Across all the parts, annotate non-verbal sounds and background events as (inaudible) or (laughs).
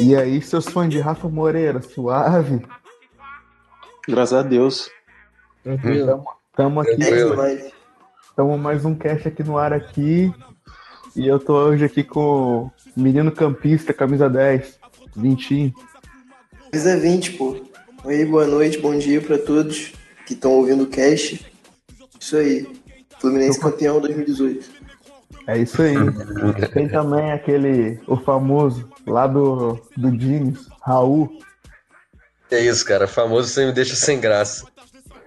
E aí, seus fãs de Rafa Moreira, suave? Graças a Deus. Tranquilo. Tamo aqui. Tamo mais um cast aqui no ar aqui. E eu tô hoje aqui com o menino campista, camisa 10, Vintinho. Camisa 20, pô. Oi, boa noite, bom dia pra todos que estão ouvindo o cast. Isso aí. Fluminense campeão 2018. É isso aí. (laughs) Tem também aquele, o famoso, lá do, do Jeans, Raul. É isso, cara. Famoso você me deixa sem graça.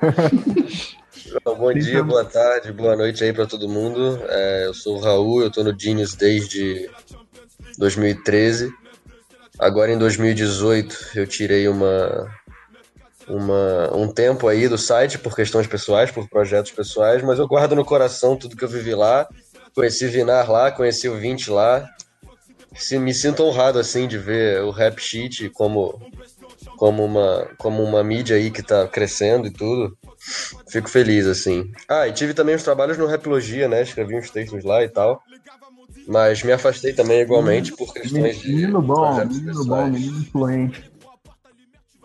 (laughs) Bom dia, boa tarde, boa noite aí para todo mundo. É, eu sou o Raul, eu tô no Genius desde 2013. Agora em 2018 eu tirei uma, uma, um tempo aí do site por questões pessoais, por projetos pessoais, mas eu guardo no coração tudo que eu vivi lá Conheci Vinar lá, conheci o Vinte lá. Me sinto honrado, assim, de ver o Rap Sheet como, como, uma, como uma mídia aí que tá crescendo e tudo. Fico feliz, assim. Ah, e tive também os trabalhos no Raplogia, né? Escrevi uns textos lá e tal. Mas me afastei também igualmente por questões de. Menino bom, menino pessoais. bom, menino influente.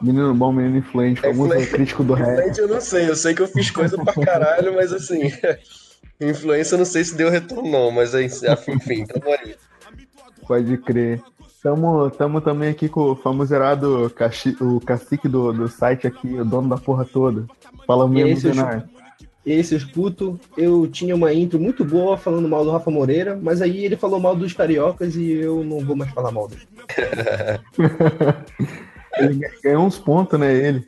Menino bom, menino influente, é, crítico do rap. Influente eu não sei, eu sei que eu fiz coisa pra caralho, mas assim. (laughs) Influência, não sei se deu retorno, não, mas é, enfim, tamo aí. Pode crer. Tamo, tamo também aqui com o famigerado caci, o cacique do, do site aqui, o dono da porra toda. Fala mesmo, Zenar. E aí, seus putos, eu tinha uma intro muito boa falando mal do Rafa Moreira, mas aí ele falou mal dos cariocas e eu não vou mais falar mal dele. (laughs) ele ganhou uns pontos, né, ele?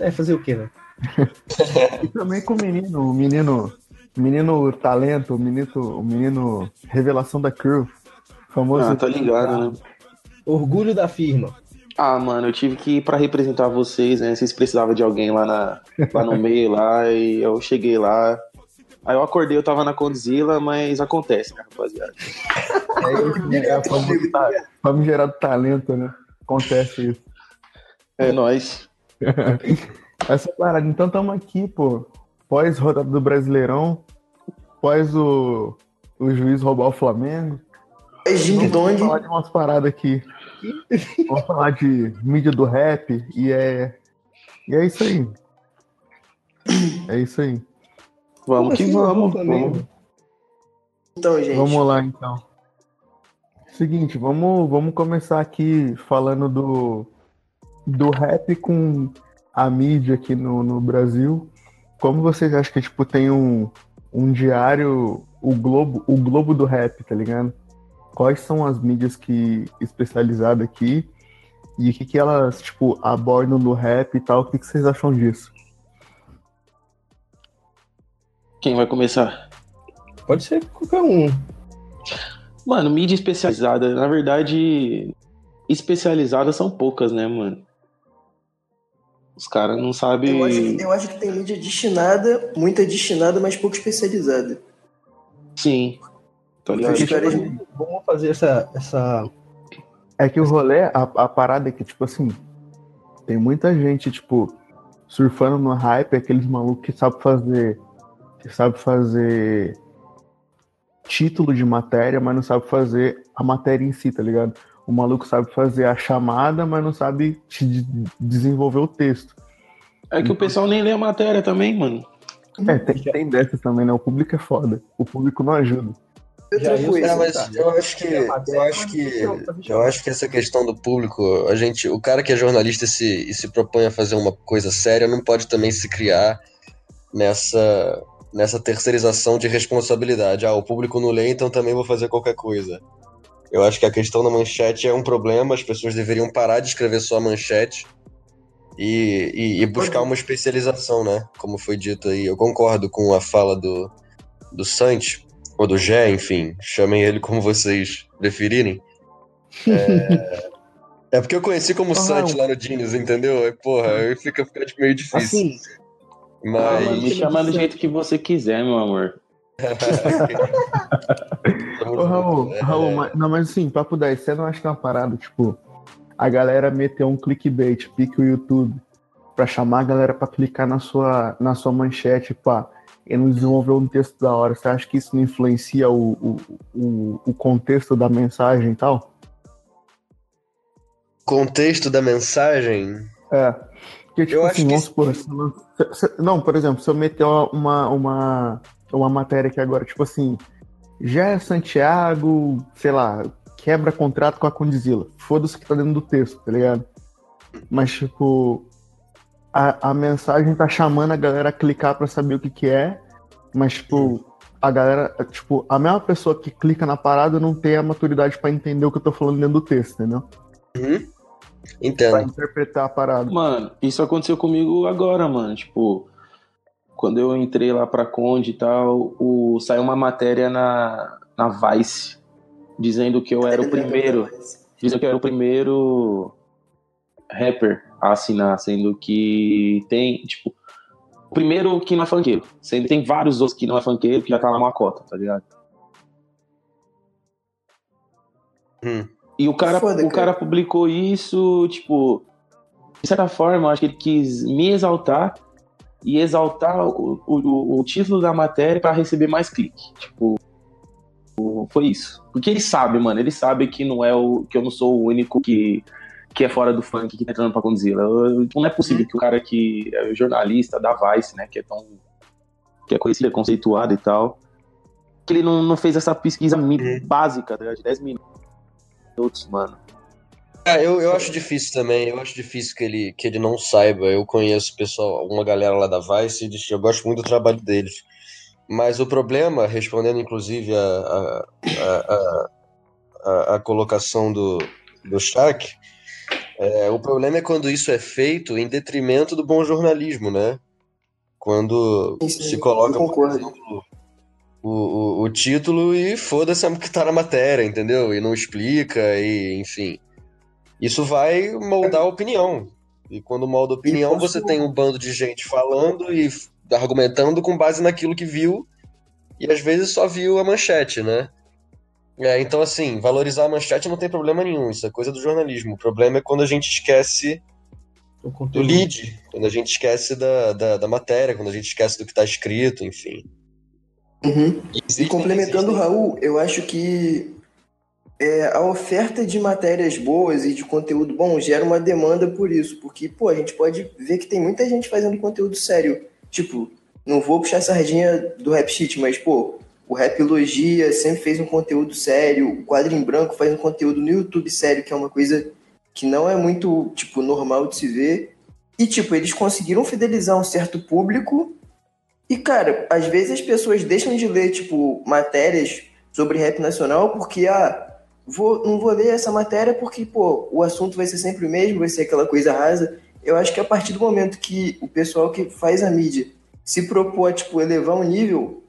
É, fazer o quê, né? (laughs) e também com o menino, o menino menino talento, o menino, o menino revelação da Crew. Famoso. Ah, tá ligado, né? Orgulho da firma. Ah, mano, eu tive que ir pra representar vocês, né? Vocês precisavam de alguém lá, na, lá no meio lá, e eu cheguei lá. Aí eu acordei, eu tava na Condzilla, mas acontece, né, rapaziada? É isso, né? É famigerado talento, né? Acontece isso. É nóis. (laughs) Essa parada, então tamo aqui, pô. Pós-rodada do Brasileirão, após o, o juiz roubar o Flamengo. É Vamos falar de umas paradas aqui. Vamos falar de mídia do rap e é. E é isso aí. É isso aí. Vamos que assim, vamos, vamos. Então, gente. Vamos lá então. Seguinte, vamos, vamos começar aqui falando do, do rap com a mídia aqui no, no Brasil. Como vocês acham que tipo, tem um, um diário, o Globo, o Globo do Rap, tá ligado? Quais são as mídias que especializadas aqui e o que, que elas, tipo, abordam no rap e tal? O que, que vocês acham disso? Quem vai começar? Pode ser qualquer um. Mano, mídia especializada, na verdade, especializadas são poucas, né, mano? Os caras não sabem. Eu acho, que, eu acho que tem mídia destinada, muita destinada, mas pouco especializada. Sim. Tô ligado. Tipo, vamos fazer essa, essa. É que o rolê, a, a parada é que, tipo assim, tem muita gente, tipo, surfando no hype, aqueles malucos que sabem fazer. Que sabe fazer título de matéria, mas não sabe fazer a matéria em si, tá ligado? O maluco sabe fazer a chamada, mas não sabe desenvolver o texto. É que então, o pessoal nem lê a matéria também, mano. É, tem, tem dessa também, né? O público é foda. O público não ajuda. É, mas eu acho que eu acho que eu acho que essa questão do público, a gente, o cara que é jornalista se, e se propõe a fazer uma coisa séria não pode também se criar nessa nessa terceirização de responsabilidade. Ah, o público não lê, então também vou fazer qualquer coisa. Eu acho que a questão da manchete é um problema, as pessoas deveriam parar de escrever só a manchete e, e, e, buscar uma especialização, né? Como foi dito aí. Eu concordo com a fala do, do Santos, ou do Gé, enfim, chamem ele como vocês preferirem. É, é porque eu conheci como oh, Santos lá no Genius, entendeu? É, porra, aí fica, fica meio difícil. Assim, mas... Ah, me chama do jeito que você quiser, meu amor. Ô, Raul, é. Raul, mas, não, mas assim, papo 10, você não acha que é uma parada, tipo, a galera meteu um clickbait, pique o YouTube, pra chamar a galera pra clicar na sua, na sua manchete, pá, e não desenvolver um texto da hora. Você acha que isso não influencia o, o, o, o contexto da mensagem e tal? contexto da mensagem. É. Porque, tipo eu assim, acho que... supor, não, por exemplo, se eu meter uma, uma, uma matéria aqui agora, tipo assim, já é Santiago, sei lá, quebra contrato com a Condizila. Foda-se que tá dentro do texto, tá ligado? Mas, tipo, a, a mensagem tá chamando a galera a clicar para saber o que que é, mas, tipo, a galera, tipo, a mesma pessoa que clica na parada não tem a maturidade para entender o que eu tô falando dentro do texto, entendeu? Uhum. Entendo. Pra interpretar a parada. Mano, isso aconteceu comigo agora, mano. Tipo, quando eu entrei lá pra Conde e tal, o, saiu uma matéria na, na Vice dizendo que eu era o primeiro. Dizendo que eu era o primeiro rapper a assinar, sendo que tem, tipo, o primeiro que não é funkeiro, sendo tem vários outros que não é funkeiro que já tá numa cota, tá ligado? Hum. E o cara, Foda, o cara. cara publicou isso, tipo, de certa forma, acho que ele quis me exaltar e exaltar o, o, o título da matéria para receber mais clique. Tipo, foi isso. Porque ele sabe, mano, ele sabe que não é o que eu não sou o único que que é fora do funk, que tá entrando pra conduzir. Não é possível uhum. que o cara que é jornalista da Vice, né, que é tão. que é conhecido, é conceituado e tal, que ele não, não fez essa pesquisa uhum. básica, né, de 10 minutos, mano. É, eu, eu acho difícil também, eu acho difícil que ele, que ele não saiba. Eu conheço pessoal, uma galera lá da Vice, e eu gosto muito do trabalho deles. Mas o problema, respondendo inclusive a, a, a, a, a colocação do, do Shaq, é, o problema é quando isso é feito em detrimento do bom jornalismo, né? Quando sim, se coloca exemplo, o, o, o, título e foda-se o que tá na matéria, entendeu? E não explica, e enfim. Isso vai moldar a opinião. E quando molda a opinião, você tem um bando de gente falando e argumentando com base naquilo que viu, e às vezes só viu a manchete, né? É, então, assim, valorizar a manchete não tem problema nenhum, isso é coisa do jornalismo. O problema é quando a gente esquece do lead, quando a gente esquece da, da, da, matéria, quando a gente esquece do que está escrito, enfim. Uhum. e complementando o Raul, eu acho que é, a oferta de matérias boas e de conteúdo bom gera uma demanda por isso, porque, pô, a gente pode ver que tem muita gente fazendo conteúdo sério. Tipo, não vou puxar a sardinha do rap sheet, mas, pô, o Rap Logia sempre fez um conteúdo sério. O Quadro em Branco faz um conteúdo no YouTube sério, que é uma coisa que não é muito, tipo, normal de se ver. E, tipo, eles conseguiram fidelizar um certo público. E, cara, às vezes as pessoas deixam de ler, tipo, matérias sobre rap nacional porque, ah, vou, não vou ler essa matéria porque, pô, o assunto vai ser sempre o mesmo, vai ser aquela coisa rasa. Eu acho que a partir do momento que o pessoal que faz a mídia se propor, tipo, elevar o nível,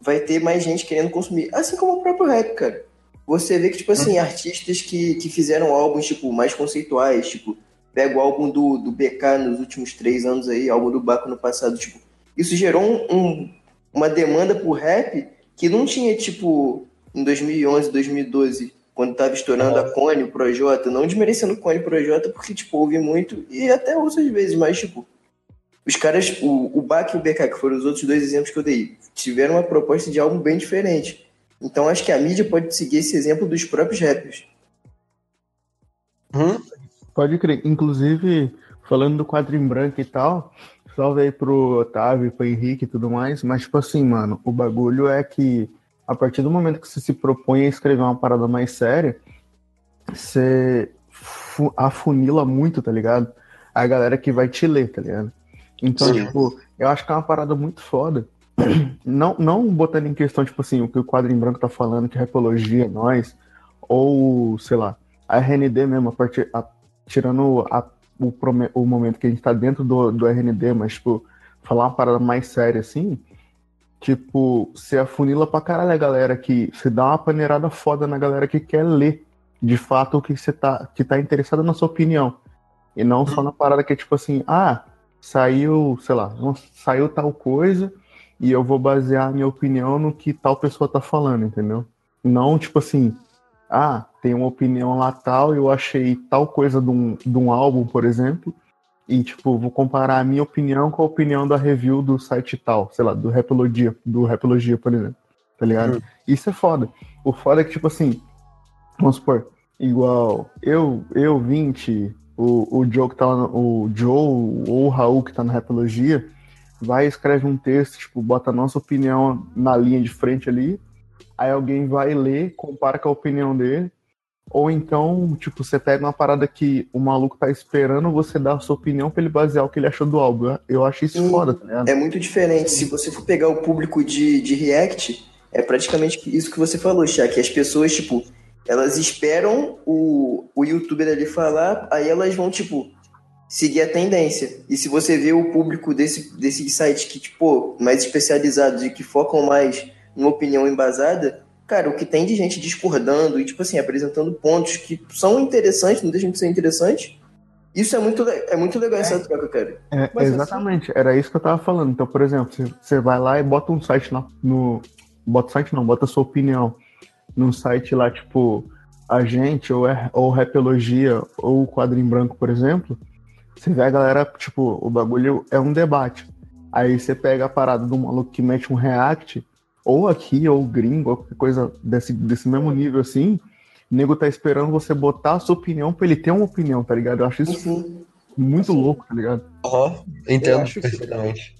vai ter mais gente querendo consumir. Assim como o próprio rap, cara. Você vê que, tipo assim, uhum. artistas que, que fizeram álbuns, tipo, mais conceituais, tipo, pega o álbum do, do BK nos últimos três anos aí, álbum do Baco no passado, tipo, isso gerou um, um, uma demanda por rap que não tinha, tipo, em 2011, 2012, quando tava estourando a Cone, o Projota, não desmerecendo o Cone e o Projota, porque, tipo, ouvi muito, e até ouço às vezes, mas, tipo, os caras, o, o Bach e o BK, que foram os outros dois exemplos que eu dei, tiveram uma proposta de algo bem diferente. Então acho que a mídia pode seguir esse exemplo dos próprios rappers. Hum? Pode crer. Inclusive, falando do quadro em branco e tal, salve aí pro Otávio, pro Henrique e tudo mais, mas tipo assim, mano, o bagulho é que a partir do momento que você se propõe a escrever uma parada mais séria, você afunila muito, tá ligado? A galera que vai te ler, tá ligado? Então, Sim. tipo, eu acho que é uma parada muito foda. (clears throat) Não, não botando em questão, tipo assim, o que o quadro em branco tá falando, que é repologia, nós, ou, sei lá, a RND mesmo, a partir, a, tirando a, o, o momento que a gente tá dentro do, do RND, mas, tipo, falar uma parada mais séria assim, tipo, você afunila pra caralho a galera que. Você dá uma paneirada foda na galera que quer ler de fato o que você tá, que tá interessada na sua opinião. E não só na parada que é tipo assim, ah, saiu, sei lá, saiu tal coisa e eu vou basear a minha opinião no que tal pessoa tá falando, entendeu? Não tipo assim, ah, tem uma opinião lá tal, eu achei tal coisa de um, de um álbum, por exemplo, e tipo, vou comparar a minha opinião com a opinião da review do site tal, sei lá, do Rapologia, do Rapologia, por exemplo, tá ligado? Uhum. Isso é foda. O foda é que, tipo assim, vamos supor, Igual, eu, eu 20, o, o Joe que tá no, o Joe ou o Raul que tá na Rapologia, vai escreve um texto, tipo, bota a nossa opinião na linha de frente ali, aí alguém vai ler, compara com a opinião dele, ou então, tipo, você pega uma parada que o maluco tá esperando, você dá a sua opinião pra ele basear o que ele achou do álbum. Eu acho isso Sim, foda, tá ligado? É muito diferente. Se você for pegar o público de, de React, é praticamente isso que você falou, Chá, que as pessoas, tipo, elas esperam o, o youtuber ali falar, aí elas vão, tipo, seguir a tendência. E se você vê o público desse, desse site que, tipo, mais especializados e que focam mais numa opinião embasada, cara, o que tem de gente discordando e, tipo assim, apresentando pontos que são interessantes, não deixam de ser interessantes, isso é muito, é muito legal essa é, troca, cara. É, exatamente, assim... era isso que eu tava falando. Então, por exemplo, você vai lá e bota um site na, no. Bota site não, bota sua opinião num site lá, tipo, a gente, ou, é, ou Rapologia, ou o Quadro em Branco, por exemplo, você vê a galera, tipo, o bagulho é um debate. Aí você pega a parada do maluco que mete um react, ou aqui, ou gringo, ou qualquer coisa desse, desse mesmo nível assim, o nego tá esperando você botar a sua opinião pra ele ter uma opinião, tá ligado? Eu acho isso uhum. muito assim. louco, tá ligado? Aham, uhum. entendo perfeitamente.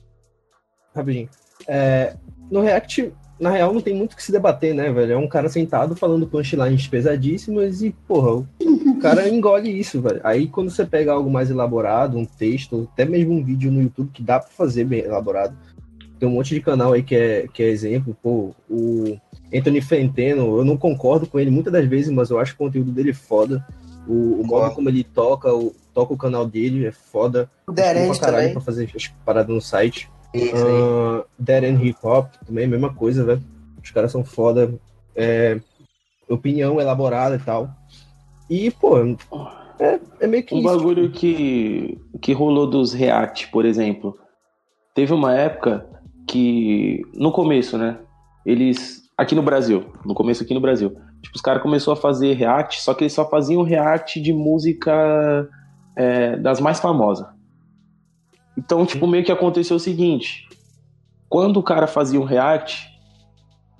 Rapidinho. É, no React, na real, não tem muito que se debater, né, velho? É um cara sentado falando punchlines pesadíssimas e, porra, o cara engole isso, velho. Aí quando você pega algo mais elaborado, um texto, até mesmo um vídeo no YouTube que dá pra fazer bem elaborado. Tem um monte de canal aí que é, que é exemplo, pô, o Anthony Fenteno, eu não concordo com ele muitas das vezes, mas eu acho o conteúdo dele foda. O, o modo como ele toca, o, toca o canal dele é foda. O Derente caralho também. pra fazer as paradas no site. Uh, Dead End Hip Hop também, mesma coisa, velho. Os caras são foda. É, opinião elaborada e tal. E, pô, é, é meio que. Um isso. bagulho que, que rolou dos React, por exemplo. Teve uma época que, no começo, né? Eles. Aqui no Brasil, no começo aqui no Brasil. Tipo, os caras começaram a fazer React, só que eles só faziam React de música é, das mais famosas. Então, tipo, meio que aconteceu o seguinte: quando o cara fazia um react,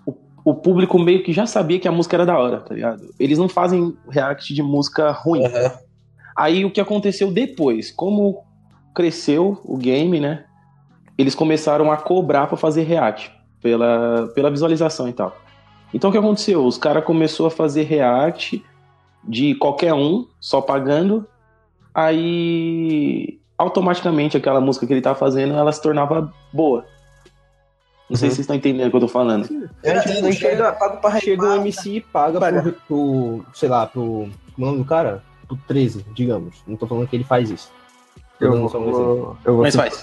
o, o, público meio que já sabia que a música era da hora, tá ligado? Eles não fazem react de música ruim. Uhum. Aí o que aconteceu depois? Como cresceu o game, né? Eles começaram a cobrar para fazer react pela, pela visualização e tal. Então o que aconteceu? Os caras começaram a fazer react de qualquer um, só pagando. Aí automaticamente aquela música que ele tá fazendo, ela se tornava boa. Não uhum. sei se vocês estão entendendo o que eu tô falando. É, tipo, chega, paga chega um MC e paga pro, pro, sei lá, pro. Como é o nome do cara? Pro 13, digamos. Não tô falando que ele faz isso. Eu, vou, um eu vou Mas faz.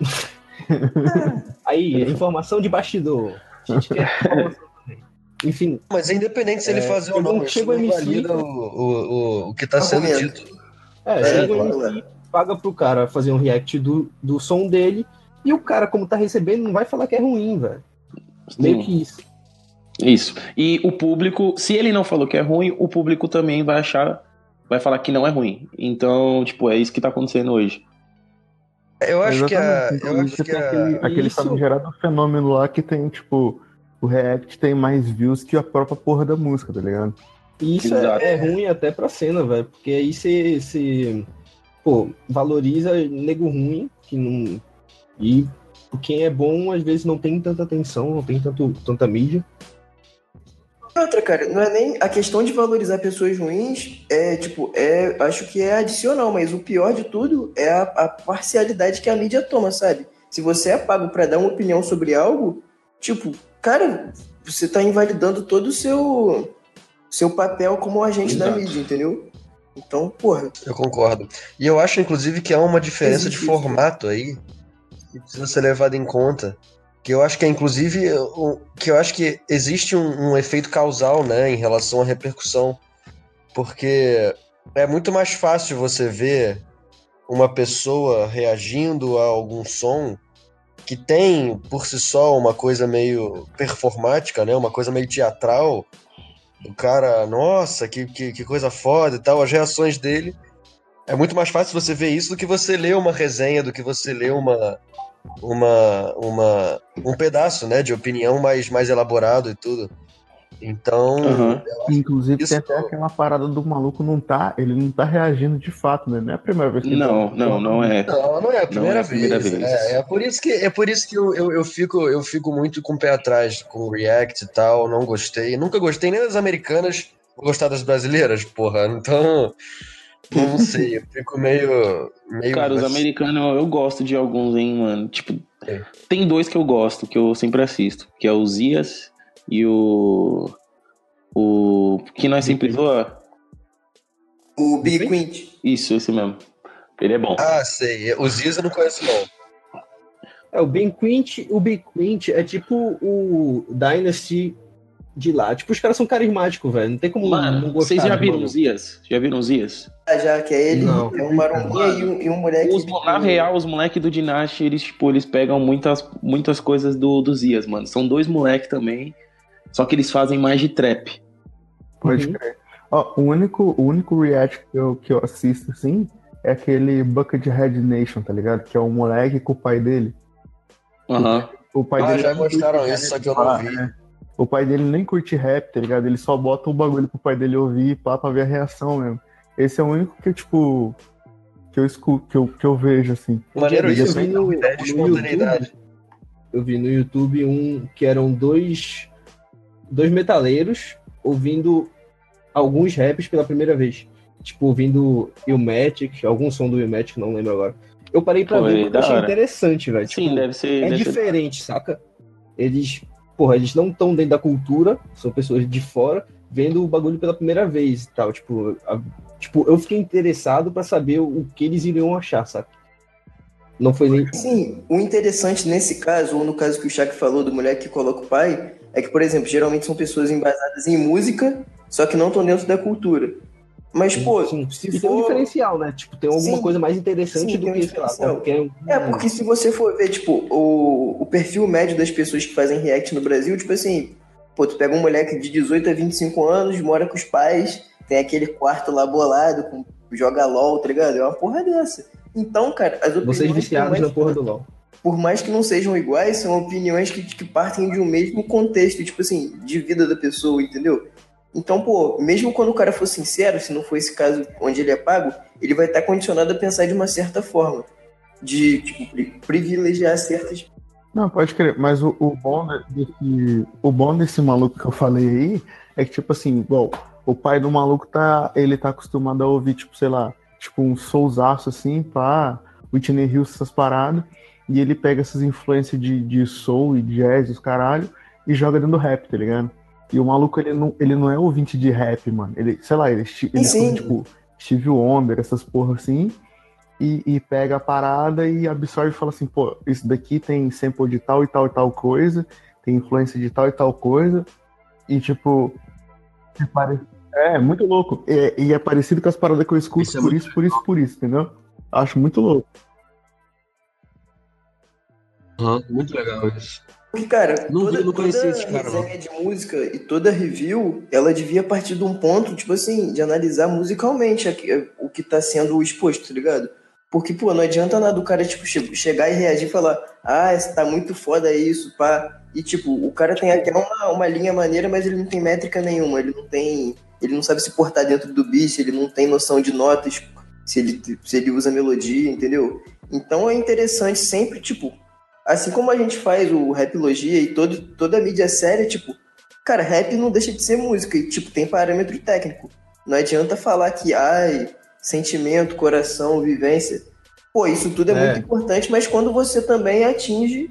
(laughs) Aí, informação de bastidor. A gente quer informação também. Enfim. Mas é independente se ele é, fazer ou não, chega o MC. O, o, o, o que tá sendo dito. É, chega o MC paga pro cara fazer um react do, do som dele, e o cara, como tá recebendo, não vai falar que é ruim, velho. Meio que isso. Isso. E o público, se ele não falou que é ruim, o público também vai achar, vai falar que não é ruim. Então, tipo, é isso que tá acontecendo hoje. Eu acho que a. Eu acho que a... aquele, aquele famigerado fenômeno lá que tem, tipo, o React tem mais views que a própria porra da música, tá ligado? E isso é, é, ruim até pra cena, velho. Porque aí você pô, valoriza nego ruim, que não. E quem é bom, às vezes, não tem tanta atenção, não tem tanto, tanta mídia. Outra, cara, não é nem a questão de valorizar pessoas ruins, é tipo, é, acho que é adicional, mas o pior de tudo é a, a parcialidade que a mídia toma, sabe? Se você é pago para dar uma opinião sobre algo, tipo, cara, você tá invalidando todo o seu seu papel como agente Exato. da mídia, entendeu? Então, porra. Eu concordo. E eu acho, inclusive, que há uma diferença Existe de formato aí que precisa ser levada em conta. Que eu acho que é, inclusive, que eu acho que existe um, um efeito causal, né, em relação à repercussão. Porque é muito mais fácil você ver uma pessoa reagindo a algum som que tem por si só uma coisa meio performática, né? Uma coisa meio teatral, o cara, nossa, que, que, que, coisa foda e tal, as reações dele. É muito mais fácil você ver isso do que você ler uma resenha, do que você ler uma, uma, uma um pedaço, né, de opinião mais, mais elaborado e tudo. Então. Uhum. Inclusive, isso... tem até aquela parada do maluco não tá. Ele não tá reagindo de fato, né? Não é a primeira vez que Não, tá... não, não é. Não, não é a primeira, é a primeira vez. vez. É, é, por isso que, é por isso que eu, eu, eu, fico, eu fico muito com o pé atrás com o React e tal. Não gostei. Nunca gostei nem das americanas. Vou gostar das brasileiras, porra. Então. Não sei, eu fico meio. meio Cara, os americanos eu gosto de alguns, hein, mano. Tipo, é. tem dois que eu gosto, que eu sempre assisto, que é o Zias e o. O. Que nós sempre zoa. O Big Quint. Isso, esse mesmo. Ele é bom. Ah, sei. O Zias eu não conheço, não. É, o Ben Quint, o Big Quint é tipo o Dynasty de lá. Tipo, os caras são carismáticos, velho. Não tem como mano, não gostar. Vocês já viram os Ias? Já viram os Ias? Ah, já, que é ele, não. é um marombinha e um, e um moleque. Os, na real, os moleques do Dynasty, eles, tipo, eles pegam muitas, muitas coisas do, dos Ias, mano. São dois moleques também, só que eles fazem mais de trap. Pode uhum. crer. Ó, o único, o único react que eu, que eu assisto, assim, é aquele Buckethead Nation, tá ligado? Que é um moleque com o pai dele. Aham. Uhum. O pai ah, dele já mostraram isso, só que eu não vi. É. O pai dele nem curte rap, tá ligado? Ele só bota o bagulho pro pai dele ouvir pá, pra ver a reação mesmo. Esse é o único que, tipo, que eu escuto, que eu, que eu vejo, assim. Maneiro isso, eu vi no, no YouTube, eu vi no YouTube um que eram dois, dois metaleiros ouvindo alguns raps pela primeira vez. Tipo, ouvindo Ilmatic, algum som do Ilmatic, não lembro agora. Eu parei pra Foi ver porque eu achei interessante, velho. Sim, tipo, deve ser. É deve diferente, ser... saca? Eles porra, eles não estão dentro da cultura, são pessoas de fora, vendo o bagulho pela primeira vez e tal. Tipo, a, tipo eu fiquei interessado para saber o que eles iriam achar, sabe? Não foi nem. Sim, o interessante nesse caso, ou no caso que o Shaq falou do moleque que coloca o pai, é que, por exemplo, geralmente são pessoas embasadas em música, só que não estão dentro da cultura. Mas, pô, sim. se e for... tem um diferencial, né? Tipo, tem alguma sim. coisa mais interessante sim, do que, sei lá, qualquer... É, porque se você for ver, tipo, o, o perfil médio das pessoas que fazem react no Brasil, tipo assim, pô, tu pega um moleque de 18 a 25 anos, mora com os pais, tem aquele quarto lá bolado, com, joga LOL, tá ligado? É uma porra dessa. Então, cara, as opiniões... Vocês viciados na porra do LOL. Por mais que não sejam iguais, são opiniões que, que partem de um mesmo contexto, tipo assim, de vida da pessoa, entendeu? Então, pô, mesmo quando o cara for sincero, se não for esse caso onde ele é pago, ele vai estar condicionado a pensar de uma certa forma. De, tipo, privilegiar certas. Não, pode crer, mas o, o, bom desse, o bom desse maluco que eu falei aí é que, tipo assim, igual, o pai do maluco tá. Ele tá acostumado a ouvir, tipo, sei lá, tipo, um soulzaço assim, pá, Whitney Houston, essas paradas, e ele pega essas influências de, de soul e jazz, os caralho, e joga dentro do rap, tá ligado? E o maluco, ele não, ele não é ouvinte de rap, mano. Ele, sei lá, ele, ele é tipo Steve Wonder, essas porra assim. E, e, pega a parada e absorve e fala assim, pô, isso daqui tem sample de tal e tal e tal coisa, tem influência de tal e tal coisa. E tipo. É, muito louco. E, e é parecido com as paradas que eu escuto isso é por isso, por isso, por isso, entendeu? Acho muito louco. Uhum, muito legal isso. Porque, cara, não, toda, não toda esse cara, resenha de música e toda review, ela devia partir de um ponto, tipo assim, de analisar musicalmente o que tá sendo exposto, tá ligado? Porque, pô, não adianta nada o cara, tipo, chegar e reagir e falar, ah, tá muito foda isso, pá. E, tipo, o cara tem até uma, uma linha maneira, mas ele não tem métrica nenhuma, ele não tem. Ele não sabe se portar dentro do beat, ele não tem noção de notas, se ele, se ele usa melodia, entendeu? Então é interessante sempre, tipo, Assim como a gente faz o Rapologia e todo, toda a mídia séria, tipo, cara, rap não deixa de ser música e, tipo, tem parâmetro técnico. Não adianta falar que, ai, sentimento, coração, vivência. Pô, isso tudo é, é. muito importante, mas quando você também atinge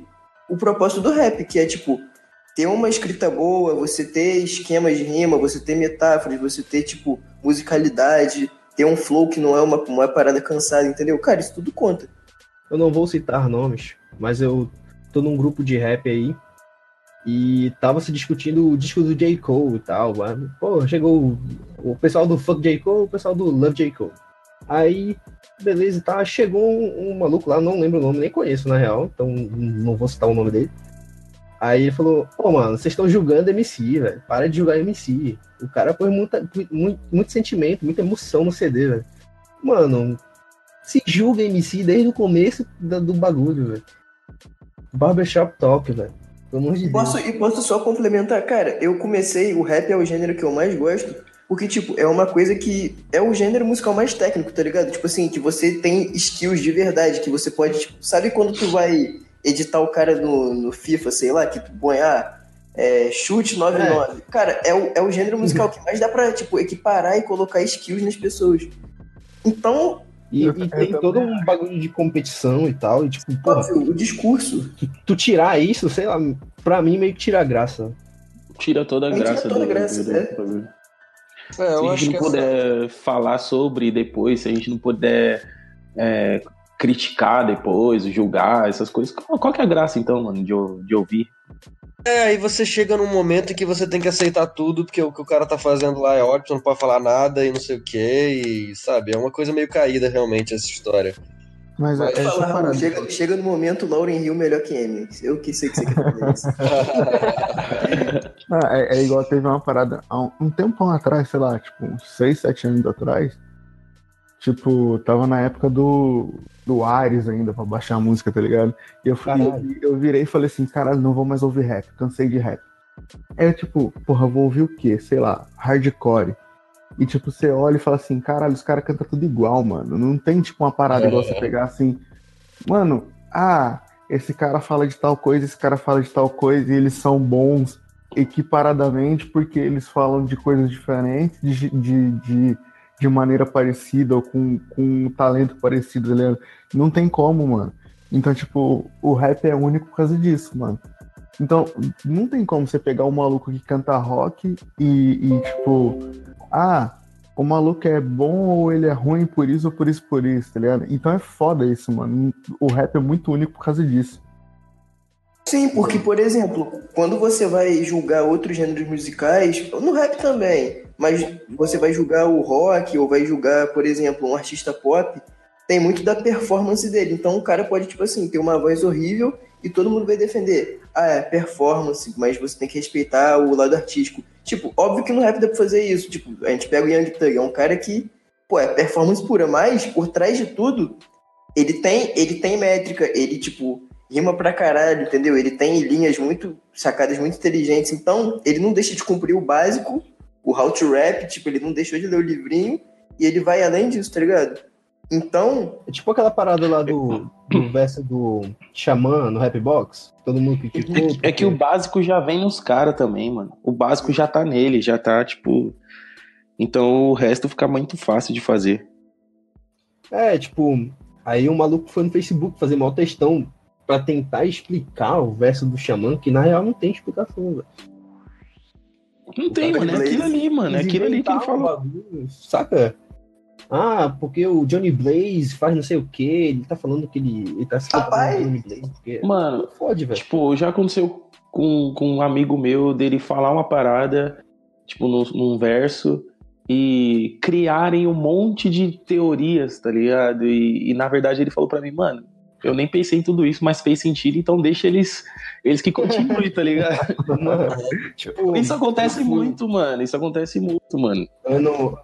o propósito do rap, que é, tipo, ter uma escrita boa, você ter esquemas de rima, você ter metáforas, você ter, tipo, musicalidade, ter um flow que não é uma, uma parada cansada, entendeu? Cara, isso tudo conta. Eu não vou citar nomes, mas eu tô num grupo de rap aí e tava se discutindo o disco do J. Cole e tal. Mano. Pô, chegou o, pessoal do Fuck J. Cole, o pessoal do Love J. Cole. Aí, beleza, tá, chegou um, um, maluco lá, não lembro o nome, nem conheço na real, então não vou citar o nome dele. Aí ele falou, pô, mano, vocês estão julgando MC, velho. Para de julgar MC. O cara pôs muita, muito, muito sentimento, muita emoção no CD, velho. Mano, se julga MC desde o começo do, do bagulho, velho. Barbershop Talk, velho. Pelo amor de e posso, Deus. E posso só complementar? Cara, eu comecei, o rap é o gênero que eu mais gosto, porque, tipo, é uma coisa que é o gênero musical mais técnico, tá ligado? Tipo assim, que você tem skills de verdade, que você pode, tipo, sabe quando tu vai editar o cara no, no FIFA, sei lá, que tu põe, ah, é, chute 99. É. Cara, é o, é o gênero musical (laughs) que mais dá pra, tipo, equiparar e colocar skills nas pessoas. Então, e, e tem todo um bagulho de competição e tal. E tipo, porra, o discurso. Tu, tu, tirar isso, sei lá, pra mim meio que tira a graça. Tira toda a, a graça. Tira toda do, a graça, do, é. do, é, se a gente não puder essa... falar sobre depois, se a gente não puder é, criticar depois, julgar, essas coisas, qual que é a graça então, mano, de, de ouvir? É, aí você chega num momento em que você tem que aceitar tudo, porque o que o cara tá fazendo lá é ótimo, não pode falar nada e não sei o que, e sabe, é uma coisa meio caída realmente essa história. Mas, Mas é, falar, chega, chega no momento Lauren Hill melhor que Emily. Eu que sei que você quer fazer isso. (laughs) ah, é, é, igual teve uma parada há um, um tempão atrás, sei lá, tipo, uns 6, 7 anos atrás. Tipo, tava na época do, do Ares ainda pra baixar a música, tá ligado? E eu, fui, eu, eu virei e falei assim, caralho, não vou mais ouvir rap, cansei de rap. Eu, tipo, porra, vou ouvir o quê? Sei lá, hardcore. E, tipo, você olha e fala assim, caralho, os caras cantam tudo igual, mano. Não tem, tipo, uma parada é. igual você pegar assim. Mano, ah, esse cara fala de tal coisa, esse cara fala de tal coisa, e eles são bons equiparadamente porque eles falam de coisas diferentes, de, de, de, de maneira parecida, ou com, com um talento parecido, tá Não tem como, mano. Então, tipo, o rap é único por causa disso, mano. Então, não tem como você pegar um maluco que canta rock e, e tipo, ah, o maluco é bom ou ele é ruim por isso ou por isso por isso, tá ligado? Então é foda isso, mano. O rap é muito único por causa disso. Sim, porque, por exemplo, quando você vai julgar outros gêneros musicais, no rap também, mas você vai julgar o rock ou vai julgar, por exemplo, um artista pop, tem muito da performance dele. Então o cara pode, tipo assim, ter uma voz horrível e todo mundo vai defender. Ah, é performance, mas você tem que respeitar o lado artístico. Tipo, óbvio que no rap dá pra fazer isso. Tipo, a gente pega o Young Thug, é um cara que, pô, é performance pura, mas por trás de tudo, ele tem, ele tem métrica, ele, tipo, rima pra caralho, entendeu? Ele tem linhas muito, sacadas muito inteligentes. Então, ele não deixa de cumprir o básico, o how to rap, tipo, ele não deixou de ler o livrinho, e ele vai além disso, tá ligado? Então. É tipo aquela parada lá do, do verso do Xamã no Rap Box. Todo mundo criticou. É, porque... é que o básico já vem nos caras também, mano. O básico já tá nele, já tá, tipo. Então o resto fica muito fácil de fazer. É, tipo. Aí o um maluco foi no Facebook fazer mal textão pra tentar explicar o verso do Xamã, que na real não tem explicação, velho. Não tem, mano. É aquilo ali, mano. É aquilo ali que ele falou. Bagulho, saca? Ah, porque o Johnny Blaze faz não sei o que, ele tá falando que ele, ele tá se Rapaz, Johnny Blaze. Porque... Mano, fode, velho. Tipo, já aconteceu com, com um amigo meu dele falar uma parada, tipo, num, num verso, e criarem um monte de teorias, tá ligado? E, e na verdade ele falou para mim, mano, eu nem pensei em tudo isso, mas fez sentido, então deixa eles eles que continuem, tá ligado? (laughs) Mano, tipo, isso acontece muito, mano. Isso acontece muito, mano. Ano,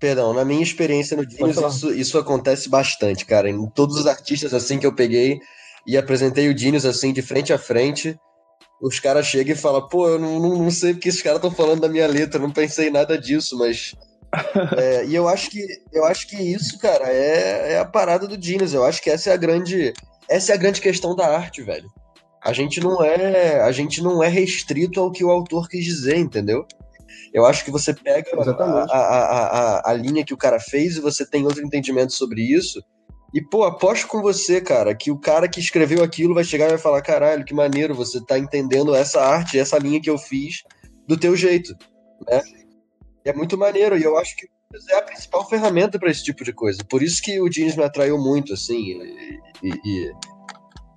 Perdão, na minha experiência no Genius, isso, isso acontece bastante, cara. Em todos os artistas assim que eu peguei e apresentei o Genius assim de frente a frente, os caras chegam e falam, pô, eu não, não, não sei porque esses caras estão falando da minha letra, não pensei em nada disso, mas. É, e eu acho que eu acho que isso, cara, é, é a parada do Genius. Eu acho que essa é a grande. Essa é a grande questão da arte, velho. A gente não é. A gente não é restrito ao que o autor quis dizer, entendeu? Eu acho que você pega a, a, a, a, linha que o cara fez e você tem outro entendimento sobre isso. E, pô, aposto com você, cara, que o cara que escreveu aquilo vai chegar e vai falar: caralho, que maneiro, você tá entendendo essa arte, essa linha que eu fiz do teu jeito, né? É muito maneiro, e eu acho que é a principal ferramenta para esse tipo de coisa. Por isso que o jeans me atraiu muito, assim, e, e, e,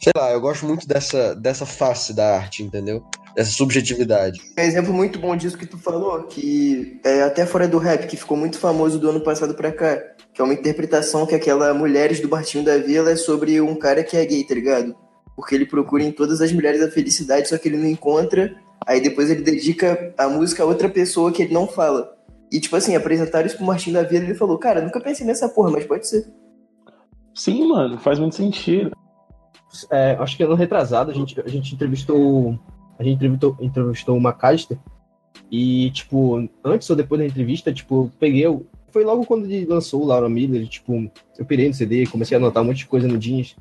sei lá, eu gosto muito dessa, dessa face da arte, entendeu? essa subjetividade. É um exemplo muito bom disso que tu falou, que é até fora do rap, que ficou muito famoso do ano passado pra cá, que é uma interpretação que aquela Mulheres do Martinho da Vila é sobre um cara que é gay, tá ligado? Porque ele procura em todas as mulheres a felicidade, só que ele não encontra, aí depois ele dedica a música a outra pessoa que ele não fala. E, tipo assim, apresentaram isso pro Martinho da Vila e ele falou, cara, nunca pensei nessa porra, mas pode ser. Sim, mano, faz muito sentido. é, acho que ano retrasado, a gente, a gente entrevistou. A gente entrevistou, entrevistou uma Caster. E, tipo, antes ou depois da entrevista, tipo, eu peguei. Foi logo quando ele lançou o Laura Miller, tipo, eu pirei no CD, comecei a anotar um monte de coisa no Jeans.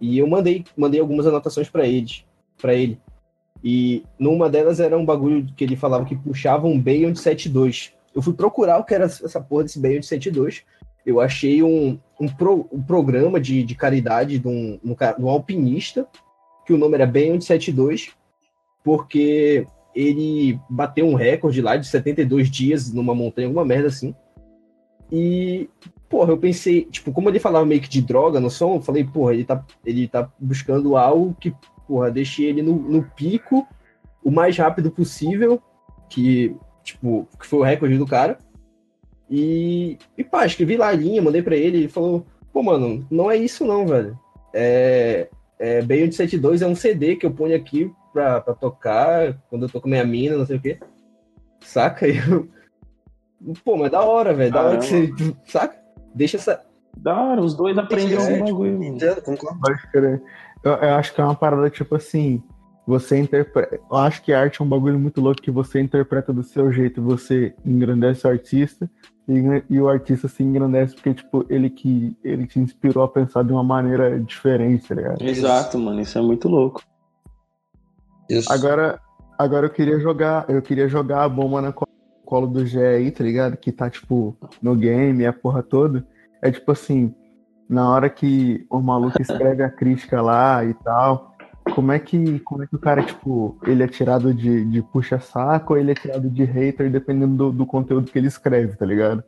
E eu mandei, mandei algumas anotações para ele, para ele. E numa delas era um bagulho que ele falava que puxava um Beyond 72. Eu fui procurar o que era essa porra desse Beyond 72 eu achei um, um, pro, um programa de, de caridade de um, um, um, alpinista, que o nome era Ben 172, porque ele bateu um recorde lá de 72 dias numa montanha, alguma merda assim. E, porra, eu pensei, tipo, como ele falava meio que de droga no som, eu falei, porra, ele tá, ele tá buscando algo que, porra, deixe ele no, no pico o mais rápido possível, que, tipo, que foi o recorde do cara. E, e pá, escrevi lá a linha, mandei pra ele, ele falou, pô, mano, não é isso não, velho. É, é Beyond 72 é um CD que eu ponho aqui pra, pra tocar quando eu tô com minha mina, não sei o quê. Saca? (laughs) Eu, pô, mas da hora, velho, da hora que você, saca? Deixa essa... Da hora, os dois aprenderam um bagulho. Entendo, concordo. Eu, eu acho que é uma parada, tipo assim, você interpreta. Eu acho que arte é um bagulho muito louco que você interpreta do seu jeito, você engrandece o artista e, e, o artista se engrandece porque, tipo, ele que ele te inspirou a pensar de uma maneira diferente, tá ligado? Exato, mano, isso é muito louco. Isso. Agora, agora eu queria jogar, eu queria jogar a bomba na colo do Gé aí, tá ligado? Que tá, tipo, no game, a porra toda. É tipo assim, na hora que o maluco escreve a crítica lá e tal, como é que, como é que o cara, tipo, ele é tirado de, de puxa-saco ou ele é tirado de hater, dependendo do, do conteúdo que ele escreve, tá ligado?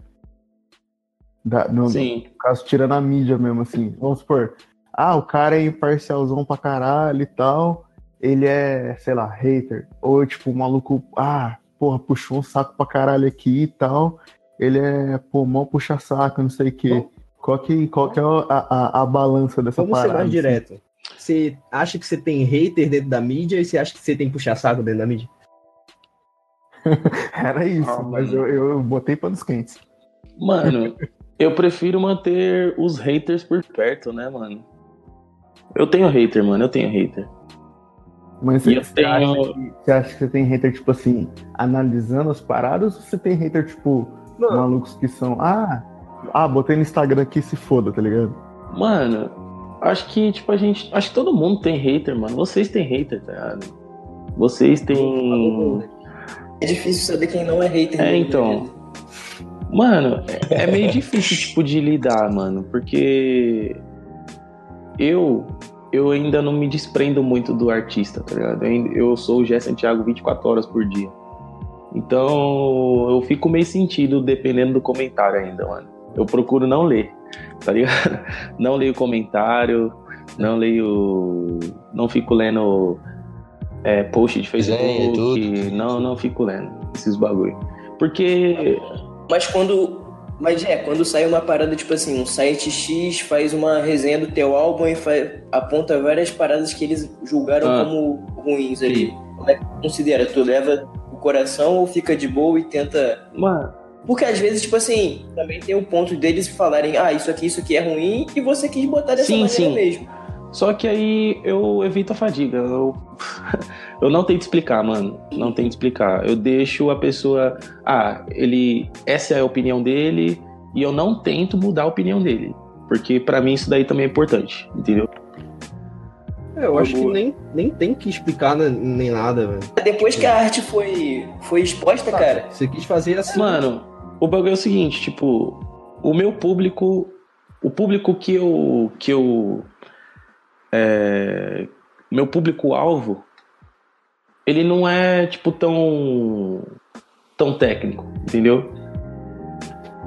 Da, no, Sim. No caso, tirando a mídia mesmo, assim. Vamos supor, ah, o cara é imparcialzão pra caralho e tal, ele é, sei lá, hater. Ou, tipo, o maluco, ah, porra, puxou um saco pra caralho aqui e tal, ele é, pô, mal puxa-saco, não sei o quê. Qual que, qual que é a, a, a balança dessa Vamos parada? Vamos ser mais assim? direto você acha que você tem hater dentro da mídia e você acha que você tem puxa-saco dentro da mídia? (laughs) Era isso, ah, mas eu, eu botei panos quentes. Mano, eu prefiro manter os haters por perto, né, mano? Eu tenho hater, mano, eu tenho hater. Mas você, você, tenho... acha que, você, acha que, você tem hater, tipo assim, analisando as paradas ou você tem hater, tipo, Não. malucos que são, ah, ah, botei no Instagram aqui se foda, tá ligado? Mano, acho que, tipo, a gente. Acho que todo mundo tem hater, mano. Vocês têm hater, tá ligado? Vocês têm. É difícil saber quem não é hater. É, então. Mano, é, é meio difícil, (laughs) tipo, de lidar, mano. Porque. Eu. Eu ainda não me desprendo muito do artista, tá ligado? Eu sou o Gé Santiago 24 horas por dia. Então, eu fico meio sentido dependendo do comentário ainda, mano. Eu procuro não ler tá ligado? (laughs) Não leio comentário, não leio. Não fico lendo é, post de Facebook. não, não fico lendo esses bagulho. Porque. Mas quando. Mas é, quando sai uma parada, tipo assim, um site X faz uma resenha do teu álbum e faz, aponta várias paradas que eles julgaram ah, como ruins ali. Sim. Como é que considera? Tu leva o coração ou fica de boa e tenta. Mano, porque às vezes, tipo assim, também tem o ponto deles falarem, ah, isso aqui, isso aqui é ruim, e você quis botar dessa sim, maneira sim. mesmo. Só que aí eu evito a fadiga. Eu, (laughs) eu não tento explicar, mano. Não tento explicar. Eu deixo a pessoa. Ah, ele. Essa é a opinião dele. E eu não tento mudar a opinião dele. Porque para mim isso daí também é importante, entendeu? É, eu acho que nem, nem tem que explicar né, nem nada, velho. Depois que a arte foi, foi exposta, tá, cara. Você quis fazer assim. Mano, o bagulho é o seguinte, tipo, o meu público, o público que eu, que eu, é, meu público-alvo, ele não é, tipo, tão, tão técnico, entendeu?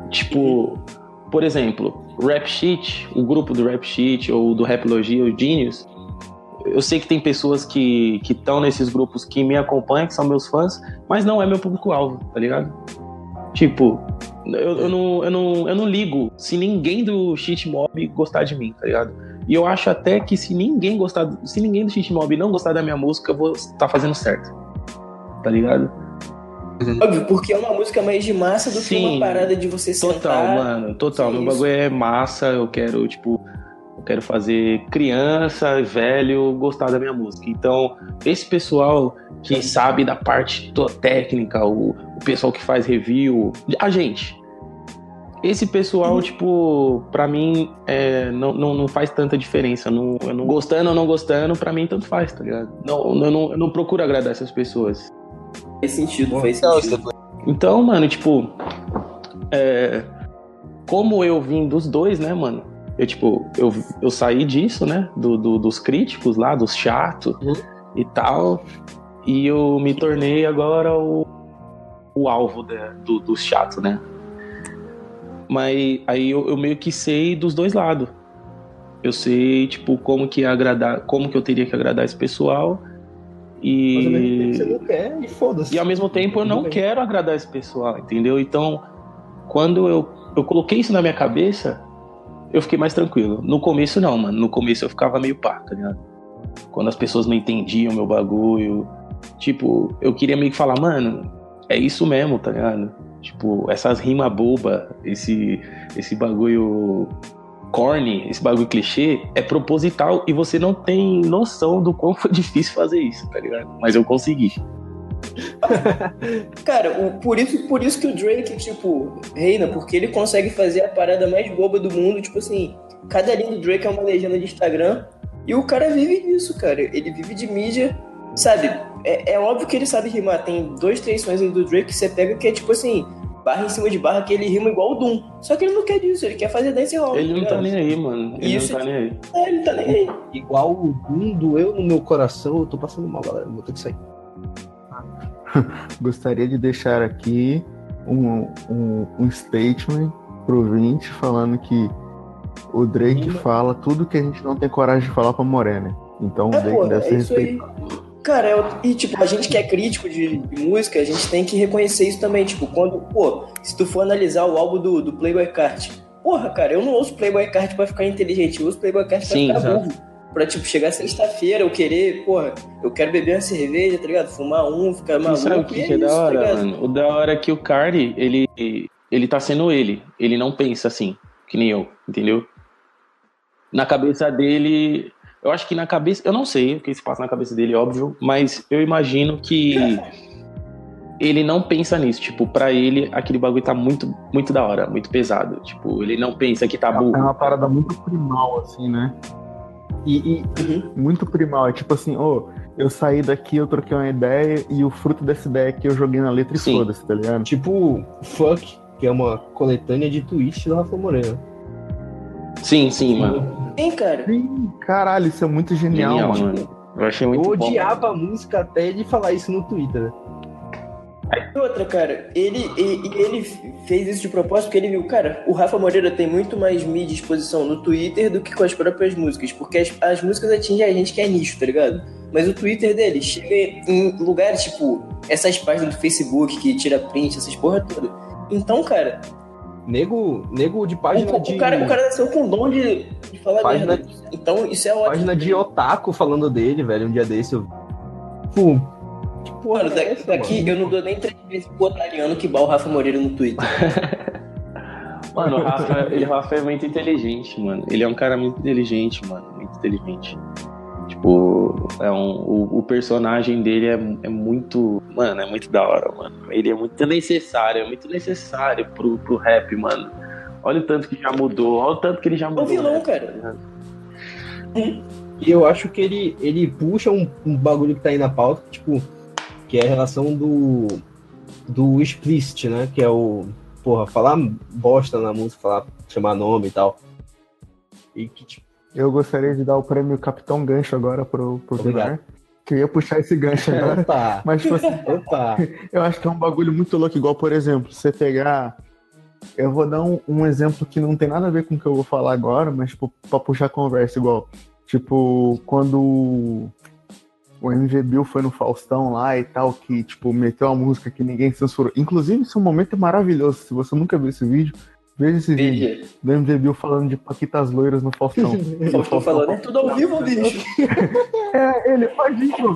Tipo, por exemplo, Rap Sheet, o grupo do Rap Sheet ou do Rapologia, o Genius, eu sei que tem pessoas que estão nesses grupos que me acompanham, que são meus fãs, mas não é meu público-alvo, tá ligado? Tipo, eu, eu, não, eu, não, eu não ligo se ninguém do Cheat Mob gostar de mim, tá ligado? E eu acho até que se ninguém gostar, se ninguém do Cheat Mob não gostar da minha música, eu vou estar tá fazendo certo. Tá ligado? Óbvio, porque é uma música mais de massa do Sim, que uma parada de você sentar. Total, mano, total. Meu bagulho é massa, eu quero, tipo, Eu quero fazer criança, velho, gostar da minha música. Então, esse pessoal que sabe da parte técnica, o, o pessoal que faz review, a gente. Esse pessoal, uhum. tipo, pra mim, é, não, não, não faz tanta diferença. Não, eu não gostando ou não gostando, pra mim tanto faz, tá ligado? Não, eu, não, eu não procuro agradar essas pessoas. Faz sentido, faz sentido. Então, mano, tipo. É, como eu vim dos dois, né, mano? Eu, tipo, eu, eu saí disso, né? Do, do dos críticos lá, dos chatos uhum. e tal. E eu me tornei agora o, o alvo de, do, dos chatos, né? Mas aí eu, eu, meio que sei dos dois lados. Eu sei, tipo, como que agradar, como que eu teria que agradar esse pessoal. E... Mas ao mesmo tempo você não quer e foda-se. E ao mesmo tempo eu não quero agradar esse pessoal, entendeu? Então, quando eu, eu coloquei isso na minha cabeça, eu fiquei mais tranquilo. No começo não, mano. No começo eu ficava meio pá, tá ligado? Quando as pessoas não entendiam meu bagulho. Tipo, eu queria meio que falar, mano, é isso mesmo, tá ligado? Tipo, essas rimas boba, esse, esse bagulho corny, esse bagulho clichê, é proposital e você não tem noção do quão (laughs) foi difícil fazer isso, tá ligado? Mas eu consegui. (laughs) Cara, o, por, isso, por isso que o Drake, tipo, reina, porque ele consegue fazer a parada mais boba do mundo, tipo assim, cada linha do Drake é uma legenda de Instagram e o cara vive disso, cara. Ele vive de mídia, sabe? É, é óbvio que ele sabe rimar. Tem dois, três sons do Drake que você pega que é tipo assim, barra em cima de barra, que ele rima igual o Doom. Só que ele não quer disso, ele quer fazer dance hall. Ele não tá nem aí, mano. Ele Isso, não tá nem aí. É, ele tá nem aí. Igual o Doom doeu no meu coração, eu tô passando mal, galera. Vou ter que sair. (laughs) Gostaria de deixar aqui um, um, um statement pro 20 falando que o Drake fala tudo que a gente não tem coragem de falar pra Morena. Então é, pô, deve é ser respeitado. Cara, eu, e tipo, a gente que é crítico de, de, música, a gente tem que reconhecer isso também. Tipo, quando, pô, se tu for analisar o álbum do, do Playboy Cart, porra, cara, eu não ouço Playboy Cart pra ficar inteligente, eu uso Playboy Cart pra Sim, ficar burro. Pra, tipo, chegar sexta-feira, eu querer, porra, eu quero beber uma cerveja, tá ligado? Fumar um, ficar maluco. Sabe o que, que é, é da tá hora, tá mano? O da hora é que o Cardi, ele, ele tá sendo ele. Ele não pensa assim, que nem eu, entendeu? Na cabeça dele, eu acho que na cabeça. Eu não sei o que se passa na cabeça dele, óbvio, mas eu imagino que (laughs) ele não pensa nisso. Tipo, pra ele, aquele bagulho tá muito, muito da hora, muito pesado. Tipo, ele não pensa que tá é burro. É uma parada muito primal, assim, né? E, e uhum. muito primal. É tipo assim, ô, oh, eu saí daqui, eu troquei uma ideia e o fruto dessa ideia que eu joguei na letra e foda-se, tá ligado? Tipo, Fuck, que é uma coletânea de twist do Rafa Moreira. Sim, sim, mano. Sim, cara. Sim, caralho, isso é muito genial, genial mano. mano. Eu achei muito Eu bom, odiava mano. a música até de falar isso no Twitter. Outra, cara, ele, ele, ele fez isso de propósito porque ele viu, cara, o Rafa Moreira tem muito mais mídia exposição no Twitter do que com as próprias músicas, porque as, as músicas atingem a gente que é nicho, tá ligado? Mas o Twitter dele chega em lugares tipo essas páginas do Facebook que tira print, essas porra toda. Então, cara, Nego, nego de página o, de. O cara, o cara nasceu com dom de, de falar página, merda. Então isso é ótimo. Página de otaku falando dele, velho. Um dia desse eu. Pô. Que porra mano, é essa, daqui mano? eu não dou nem três vezes pro otariano que o Rafa Moreira no Twitter. (laughs) mano, o Rafa, ele, o Rafa é muito inteligente, mano. Ele é um cara muito inteligente, mano. Muito inteligente. Tipo, é um, o, o personagem dele é, é, muito. Mano, é muito da hora, mano. Ele é muito necessário, é muito necessário pro, pro rap, mano. Olha o tanto que já mudou, olha o tanto que ele já mudou. É o vilão, cara. E eu acho que ele, ele puxa um, um bagulho que tá aí na pauta, tipo, que é a relação do, do explicit, né? Que é o, porra, falar bosta na música, falar, chamar nome e tal. E que, tipo, eu gostaria de dar o prêmio Capitão Gancho agora pro, pro Obrigado. Que eu ia puxar esse gancho (laughs) agora. Opa. Mas, tipo assim, (laughs) Opa. eu acho que é um bagulho muito louco, igual, por exemplo, você pegar. Eu vou dar um, um, exemplo que não tem nada a ver com o que eu vou falar agora, mas, tipo, pra puxar a conversa igual. Tipo, quando o MV Bill foi no Faustão lá e tal, que, tipo, meteu a música que ninguém censurou. Inclusive, esse é um momento maravilhoso. Se você nunca viu esse vídeo, Veja esse vídeo do MV Bill falando de Paquitas loiras no Faustão. (laughs) Faustão falando, é tudo ao vivo, bicho. (laughs) é, ele faz isso.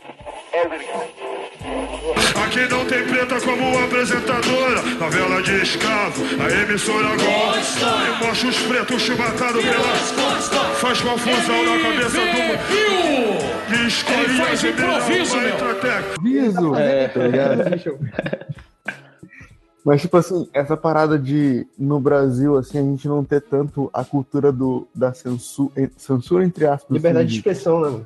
Aqui não tem preta como apresentadora. Novela de escravo, a emissora gosta. E mostra os pretos chibatados pela. Faz confusão na cabeça do mundo. De escolinha de improviso, Improviso, é, tá ligado? Mas, tipo assim, essa parada de, no Brasil, assim, a gente não ter tanto a cultura do, da censura, censura entre aspas. Liberdade assim, de expressão, né?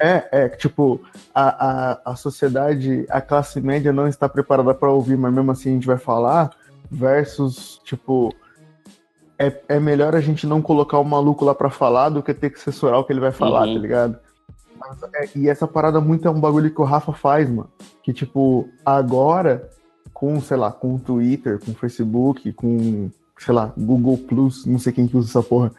É, é, tipo, a, a, a sociedade, a classe média não está preparada para ouvir, mas mesmo assim a gente vai falar, versus, tipo, é, é melhor a gente não colocar o maluco lá para falar do que ter que censurar o que ele vai falar, uhum. tá ligado? Mas, é, e essa parada muito é um bagulho que o Rafa faz, mano. Que, tipo, agora, com, sei lá, com o Twitter, com o Facebook, com sei lá, Google Plus, não sei quem que usa essa porra.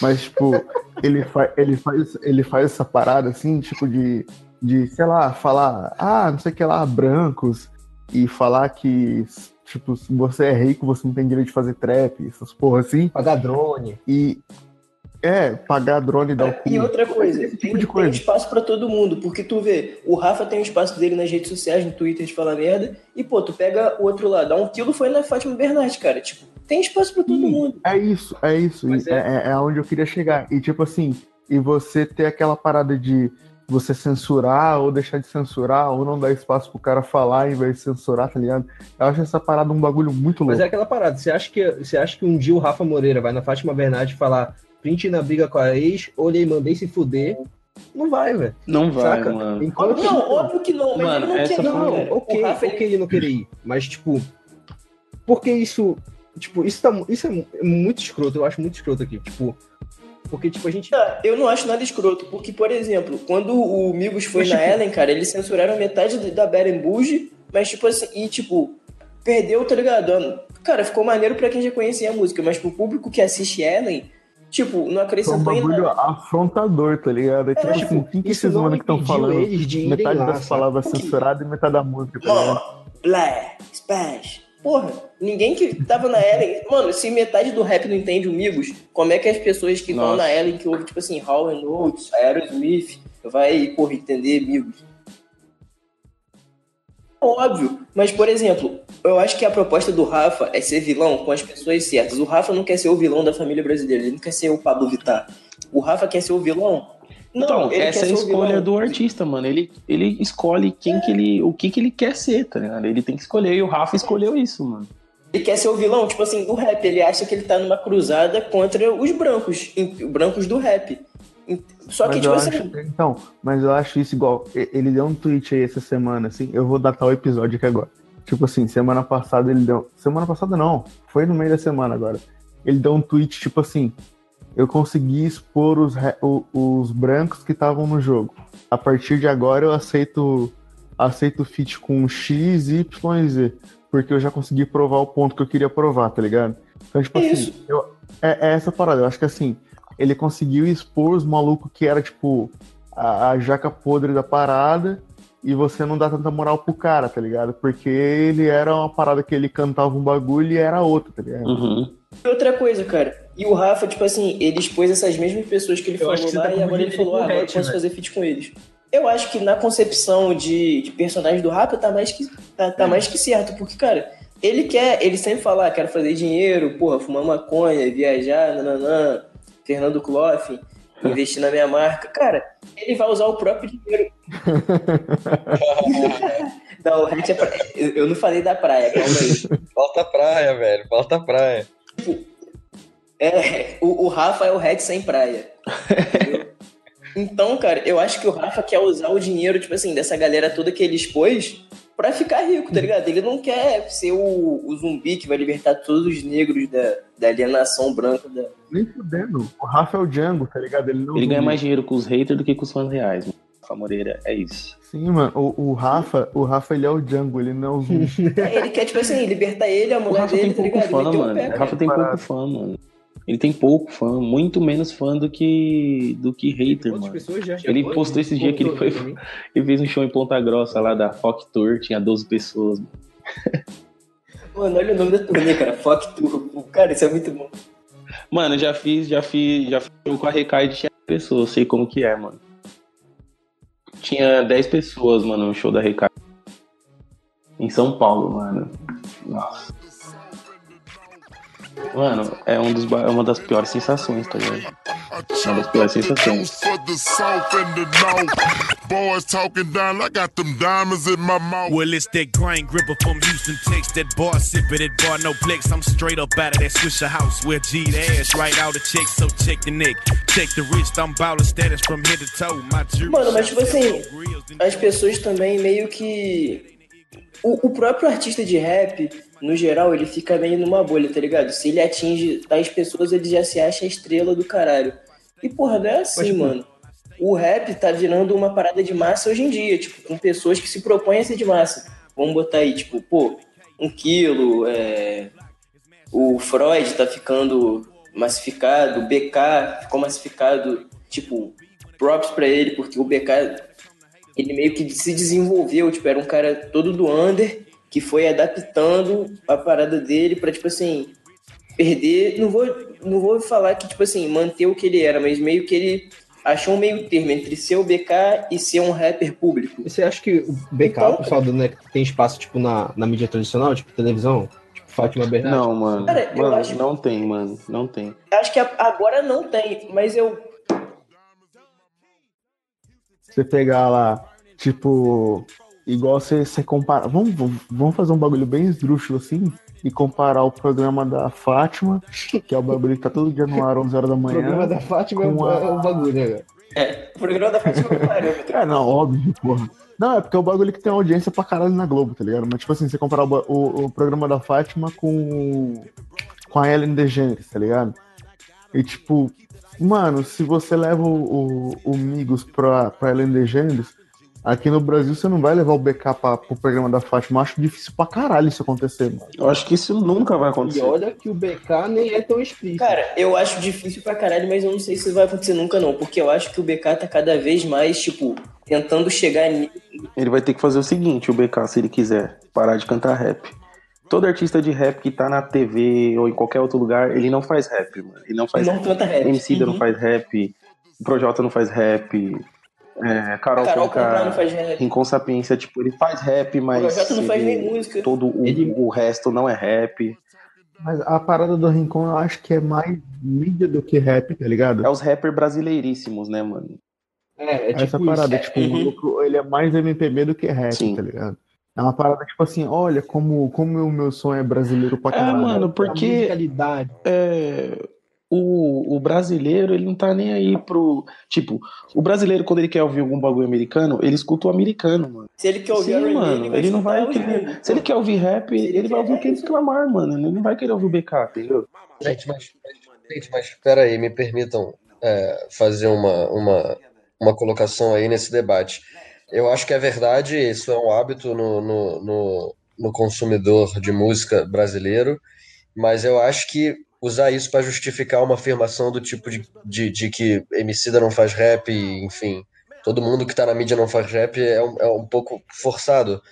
Mas, tipo, (laughs) ele, fa ele, faz, ele faz essa parada assim, tipo, de, de, sei lá, falar, ah, não sei o que lá, brancos, e falar que, tipo, se você é rico, você não tem direito de fazer trap, essas porra assim. Pagar drone. E. É, pagar drone da E outra coisa, tipo tem, coisa. tem espaço para todo mundo, porque tu vê, o Rafa tem um espaço dele nas redes sociais, no Twitter de falar merda, e pô, tu pega o outro lado, dá um quilo foi na Fátima Bernardes, cara, tipo, tem espaço para todo Sim, mundo. É isso, é isso. É, é, é aonde eu queria chegar. E tipo assim, e você ter aquela parada de você censurar ou deixar de censurar ou não dar espaço pro cara falar em vez de censurar, tá ligado? Eu acho essa parada um bagulho muito louco. Mas é aquela parada, você acha que, você acha que um dia o Rafa Moreira vai na Fátima Bernardes falar print na briga com a ex, olhei, mandei se fuder? Não vai, velho. Não vai, Saca? mano. Enquanto... Não, óbvio que não, mas mano, ele não quer, não. Ok, Rafa, ok ele... não querer ir, mas tipo, porque isso Tipo, isso, tá, isso é muito escroto, eu acho muito escroto aqui. Tipo, porque, tipo, a gente. Não, eu não acho nada escroto, porque, por exemplo, quando o Migos foi mas, na tipo... Ellen, cara, eles censuraram metade da Beren mas, tipo assim, e, tipo, perdeu, tá ligado? Cara, ficou maneiro pra quem já conhecia a música, mas pro público que assiste Ellen, tipo, não acrescentou em nada. afrontador, tá ligado? É, tipo, é, tipo, assim, quem que esses mano que estão falando? metade lá, das palavras censuradas e metade da música, tá ligado? Black, Splash. Porra, ninguém que tava na Ellen. Mano, se metade do rap não entende o Migos, como é que as pessoas que estão na Ellen, que ouvem, tipo assim, and Oates, Aerosmith, vai, porra, entender Migos? Óbvio, mas por exemplo, eu acho que a proposta do Rafa é ser vilão com as pessoas certas. O Rafa não quer ser o vilão da família brasileira, ele não quer ser o Pablo Vittar. O Rafa quer ser o vilão não, então, essa é a escolha do artista, mano. Ele, ele escolhe quem é. que ele, o que que ele quer ser, tá ligado? Ele tem que escolher e o Rafa escolheu isso, mano. Ele quer ser o vilão, tipo assim, do rap. Ele acha que ele tá numa cruzada contra os brancos, os brancos do rap. Só que, mas tipo assim. Acho, então, mas eu acho isso igual. Ele deu um tweet aí essa semana, assim. Eu vou datar o episódio aqui agora. Tipo assim, semana passada ele deu. Semana passada não, foi no meio da semana agora. Ele deu um tweet, tipo assim eu consegui expor os, os brancos que estavam no jogo. A partir de agora eu aceito aceito fit com X, Y e Z. Porque eu já consegui provar o ponto que eu queria provar, tá ligado? Então, tipo é assim, eu, é, é, essa parada. Eu acho que assim, ele conseguiu expor os malucos que era, tipo, a, a, jaca podre da parada e você não dá tanta moral pro cara, tá ligado? Porque ele era uma parada que ele cantava um bagulho e era outra, tá ligado? Uhum. Outra coisa, cara, e o Rafa, tipo assim, ele expôs essas mesmas pessoas que ele eu falou lá tá e agora ele falou, ah, agora eu posso né? fazer feat com eles. Eu acho que na concepção de, de personagem do Rafa tá mais que, tá, tá mais que certo, porque, cara, ele quer, ele sempre fala, ah, quero fazer dinheiro, porra, fumar maconha, viajar, nananã, Fernando Cloff, investir na minha marca. Cara, ele vai usar o próprio dinheiro. (laughs) não, é pra... Eu não falei da praia, calma aí. Falta praia, velho, falta praia. Tipo, é, o, o Rafa é o Red sem praia. então, cara, eu acho que o Rafa quer usar o dinheiro, tipo assim, dessa galera toda que ele expôs pra ficar rico, tá ligado? Ele não quer ser o, o zumbi que vai libertar todos os negros da, da alienação branca. Da... Nem fudendo. O Rafa é o Django, tá ligado? Ele, não ele ganha mais dinheiro com os haters do que com os fãs reais. Mano. Rafa Moreira, é isso. Sim, mano. O, o, Rafa, o Rafa, ele é o Django, ele não é o zumbi. é, ele quer, tipo assim, libertar ele, a mulher o Rafa dele, tem tá pouco Fã, mano. o Rafa tem pouco fã, mano. Ele tem pouco fã, muito menos fã do que do que hater, mano. ele postou esse dia que ele foi. Ele (laughs) fez um show em Ponta Grossa lá da Fock Tour, tinha 12 pessoas. Mano, olha o nome da turnê, cara. Fock Tour. Cara, isso é muito bom. Mano, já fiz, já fiz, já fiz com a Recaide tinha pessoas, sei como que é, mano. Tinha 10 pessoas, mano, no show da Recaide. em São Paulo, mano. Nossa. Mano, é, um dos, é uma das piores sensações, tá ligado? Uma das piores sensações. Boys talking down, I got them diamonds in my mouth. Well, it's that grind gripper from Houston, takes that bar, sip it at bar, no. I'm straight up out of that Swisher house where G the ass right out of check, so check the neck. Check the wrist, I'm baller status from head to toe. My Mano, mas tipo assim, as pessoas também meio que. O, o próprio artista de rap no geral, ele fica meio numa bolha, tá ligado? Se ele atinge tais pessoas, ele já se acha a estrela do caralho. E, porra, não é assim, mano. O rap tá virando uma parada de massa hoje em dia, tipo, com pessoas que se propõem a ser de massa. Vamos botar aí, tipo, pô, um quilo, é... o Freud tá ficando massificado, o BK ficou massificado, tipo, props pra ele, porque o BK, ele meio que se desenvolveu, tipo, era um cara todo do under, que foi adaptando a parada dele para tipo assim, perder, não vou não vou falar que tipo assim, manter o que ele era, mas meio que ele achou um meio termo entre ser o BK e ser um rapper público. Você acha que o BK, então, o pessoal do NEC, tem espaço tipo na, na mídia tradicional, tipo televisão? Tipo Fátima Bernardes? Não, mano. Cara, mano, acho... não tem, mano. Não tem. Acho que agora não tem, mas eu você pegar lá, tipo, igual você, você compara. Vamos, vamos fazer um bagulho bem esdrúxulo assim e comparar o programa da Fátima, que é o bagulho que tá todo dia no ar 11 horas da manhã. O programa da Fátima é um, a... é um bagulho, né, É, o programa da Fátima é um parâmetro. É, não, óbvio, porra. Não, é porque é o bagulho que tem audiência pra caralho na Globo, tá ligado? Mas, tipo assim, você comparar o, o, o programa da Fátima com, com a Ellen DeGeneres, tá ligado? E, tipo, mano, se você leva o, o, o Migos pra, pra Ellen DeGeneres, Aqui no Brasil você não vai levar o BK pra, pro programa da Fátima. Acho difícil pra caralho isso acontecer, mano. Eu acho que isso nunca vai acontecer. E olha que o BK nem é tão explícito. Cara, eu acho difícil pra caralho, mas eu não sei se vai acontecer nunca, não. Porque eu acho que o BK tá cada vez mais, tipo, tentando chegar nisso. Ele vai ter que fazer o seguinte, o BK, se ele quiser parar de cantar rap. Todo artista de rap que tá na TV ou em qualquer outro lugar, ele não faz rap, mano. Ele não faz não canta rap. MC uhum. não faz rap, o Projota não faz rap, é, Carol, Carol Conká, não faz rap. Rincon Sapiência, tipo, ele faz rap, mas. O projeto não faz nem música. Todo o, ele... o resto não é rap. Mas a parada do Rincon eu acho que é mais mídia do que rap, tá ligado? É os rappers brasileiríssimos, né, mano? É, é tipo Essa parada, isso. tipo, uhum. ele é mais MPB do que rap, Sim. tá ligado? É uma parada tipo assim, olha como, como o meu sonho é brasileiro pra é, caralho. É, mano, porque. É, o, o brasileiro, ele não tá nem aí pro. Tipo, o brasileiro, quando ele quer ouvir algum bagulho americano, ele escuta o americano, mano. Se ele quer ouvir Sim, mano, ele, ele não vai querer. Se ele quer ouvir rap, ele, ele vai ouvir o Kendrick Lamar, mano. Ele não vai querer ouvir o BK, entendeu? Gente, mas, gente, mas espera aí, me permitam é, fazer uma, uma, uma colocação aí nesse debate. Eu acho que é verdade, isso é um hábito no, no, no, no consumidor de música brasileiro, mas eu acho que usar isso para justificar uma afirmação do tipo de, de, de que Emicida não faz rap, enfim, todo mundo que tá na mídia não faz rap é um, é um pouco forçado.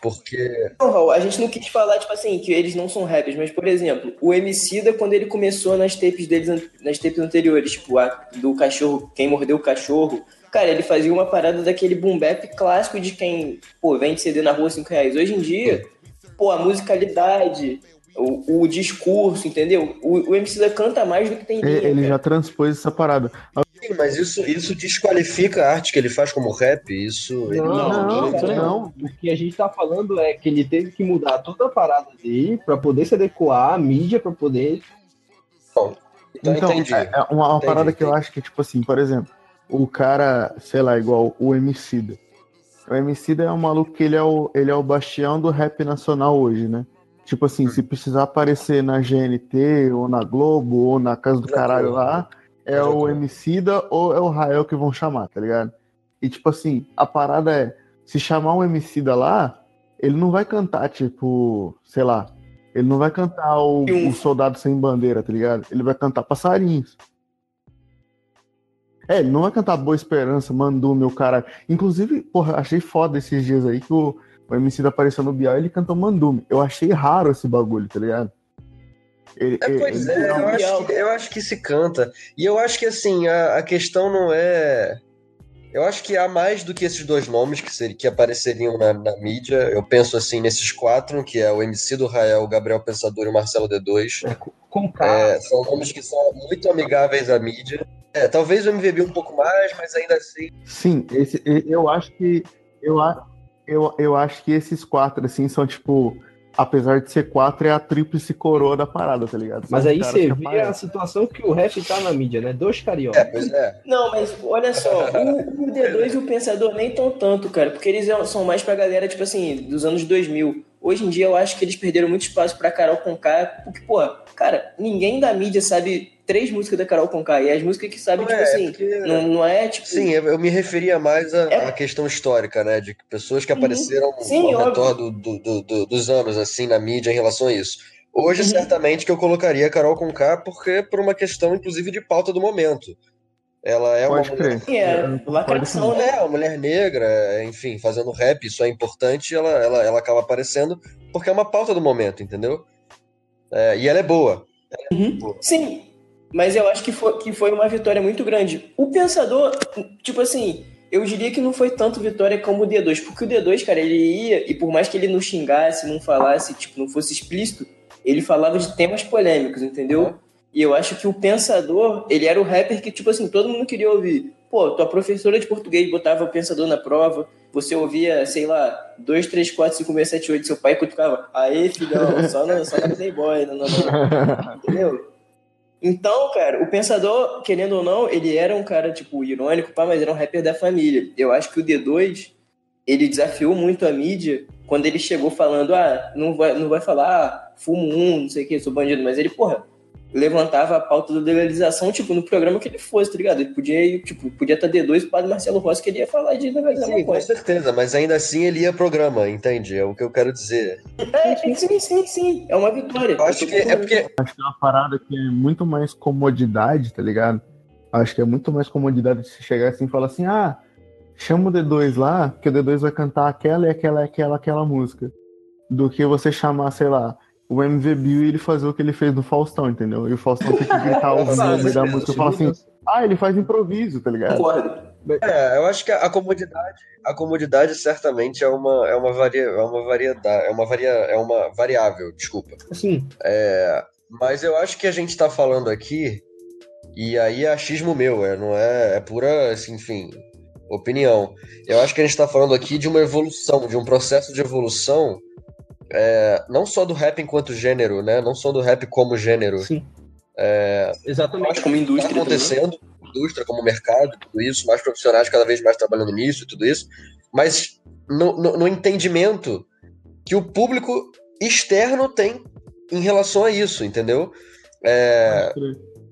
Porque. Não, Raul, a gente não quis falar, tipo assim, que eles não são rappers, mas, por exemplo, o Emicida, quando ele começou nas tapes deles, nas tapes anteriores, tipo, a, do cachorro, quem mordeu o cachorro, cara, ele fazia uma parada daquele boom bap clássico de quem, pô, vende CD na rua 5 reais. Hoje em dia, pô, a musicalidade, o, o discurso, entendeu? O, o MC canta mais do que tem linha, Ele cara. já transpôs essa parada. Sim, mas isso, isso desqualifica a arte que ele faz como rap? Isso. Não, não, não, não, não. O que a gente tá falando é que ele teve que mudar toda a parada dele para poder se adequar à mídia, para poder. Bom, então, então entendi. É, é uma, uma entendi, parada que eu acho que, tipo assim, por exemplo, o cara, sei lá, igual o Emicida. O Emicida é um maluco que ele é o, ele é o bastião do rap nacional hoje, né? Tipo assim, se precisar aparecer na GNT, ou na Globo, ou na Casa do Caralho lá, é o Emicida ou é o Rael que vão chamar, tá ligado? E tipo assim, a parada é, se chamar um Emicida lá, ele não vai cantar, tipo, sei lá, ele não vai cantar o, o Soldado Sem Bandeira, tá ligado? Ele vai cantar Passarinhos. É, ele não vai cantar Boa Esperança, Mandou Meu Cara. Inclusive, porra, achei foda esses dias aí que o o MC apareceu no Bial e ele cantou Mandume. Eu achei raro esse bagulho, tá ligado? Ele, é, pois ele, é, eu, acho que, eu acho que se canta. E eu acho que assim, a, a questão não é. Eu acho que há mais do que esses dois nomes que, ser, que apareceriam na, na, mídia. Eu penso assim nesses quatro, que é o MC do Rael, o Gabriel Pensador e o Marcelo D2. É, com é, são nomes que são muito amigáveis à mídia. É, talvez o MVB um pouco mais, mas ainda assim. Sim, esse, eu acho que. Eu, eu, eu acho que esses quatro, assim, são tipo apesar de ser quatro, é a tríplice coroa da parada, tá ligado? Mas aí você vê a situação que o rap tá na mídia, né? Dois cariocas. É, pois é. Não, mas olha só, o, o D2 e o Pensador nem tão tanto, cara, porque eles são mais pra galera, tipo assim, dos anos 2000. Hoje em dia eu acho que eles perderam muito espaço pra Carol Conká, porque, pô, cara, ninguém da mídia sabe três músicas da Carol Conká, e as músicas que sabe, tipo é, assim, porque... não, não é tipo... Sim, eu me referia mais à, é... questão histórica, né, de pessoas que uhum. apareceram Sim, ao redor do, do, do, dos anos, assim, na mídia em relação a isso. Hoje, uhum. certamente, que eu colocaria a Carol Conká, porque por uma questão, inclusive, de pauta do momento. Ela é Pode uma crer. mulher, é, lacração, né? É, uma mulher negra, enfim, fazendo rap, isso é importante, ela, ela, ela acaba aparecendo porque é uma pauta do momento, entendeu? É, e ela é boa. Ela é uhum. boa. Sim, mas eu acho que foi, que foi uma vitória muito grande. O Pensador, tipo assim, eu diria que não foi tanto vitória como o D2, porque o D2, cara, ele ia, e por mais que ele não xingasse, não falasse, tipo, não fosse explícito, ele falava de temas polêmicos, entendeu? Uhum. E eu acho que o Pensador, ele era o rapper que, tipo assim, todo mundo queria ouvir. Pô, tua professora de português botava o Pensador na prova, você ouvia, sei lá, 2, 3, 4, 5, 6, 7, 8, seu pai cutucava, aê, filhão, só no, só no Playboy, não, não, não. (laughs) entendeu? Então, cara, o Pensador, querendo ou não, ele era um cara, tipo, irônico, pá, mas era um rapper da família. Eu acho que o D2, ele desafiou muito a mídia quando ele chegou falando, ah, não vai, não vai falar, ah, fumo um, não sei o que, sou bandido, mas ele, porra, levantava a pauta da legalização, tipo, no programa que ele fosse, tá ligado? Ele podia, tipo, podia estar D2 e o padre Marcelo Rossi que ele ia falar de legalizar Sim, com certeza, mas ainda assim ele ia programa, entende? É o que eu quero dizer. É, sim, sim, sim, é uma vitória. Eu acho que é porque... Acho que é uma parada que é muito mais comodidade, tá ligado? Acho que é muito mais comodidade de você chegar assim e falar assim, ah, chama o D2 lá, que o D2 vai cantar aquela e aquela e aquela, aquela música. Do que você chamar, sei lá, o MV Bill ele fazer o que ele fez no Faustão, entendeu? E o Faustão tem que gritar (laughs) o nome da música e falar assim, ah, ele faz improviso, tá ligado? É, eu acho que a comodidade, a comodidade certamente é uma é uma varia, é uma variedade, é uma varia, é uma variável, desculpa. Sim. É, mas eu acho que a gente está falando aqui e aí é achismo meu, é, não é, é pura, assim, enfim, opinião. Eu acho que a gente está falando aqui de uma evolução, de um processo de evolução é, não só do rap enquanto gênero, né? Não só do rap como gênero. Sim. É, Exatamente. Como indústria. Tá acontecendo, indústria como mercado, tudo isso, mais profissionais cada vez mais trabalhando nisso, tudo isso. Mas no, no, no entendimento que o público externo tem em relação a isso, entendeu? É,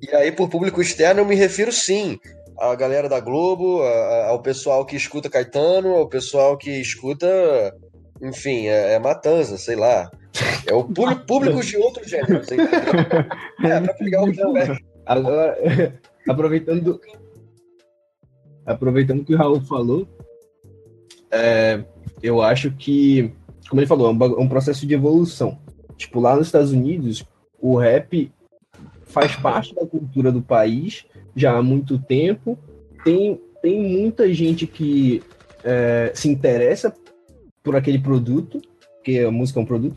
e aí, por público externo, eu me refiro sim à galera da Globo, a, ao pessoal que escuta Caetano, ao pessoal que escuta enfim, é, é matança, sei lá. É o público, (laughs) público de outro gênero. Sei (laughs) é, pra pegar o também. Agora, (laughs) aproveitando, aproveitando que o Raul falou, é, eu acho que, como ele falou, é um, é um processo de evolução. Tipo, lá nos Estados Unidos, o rap faz parte da cultura do país já há muito tempo. Tem, tem muita gente que é, se interessa por aquele produto, porque a música é um produto,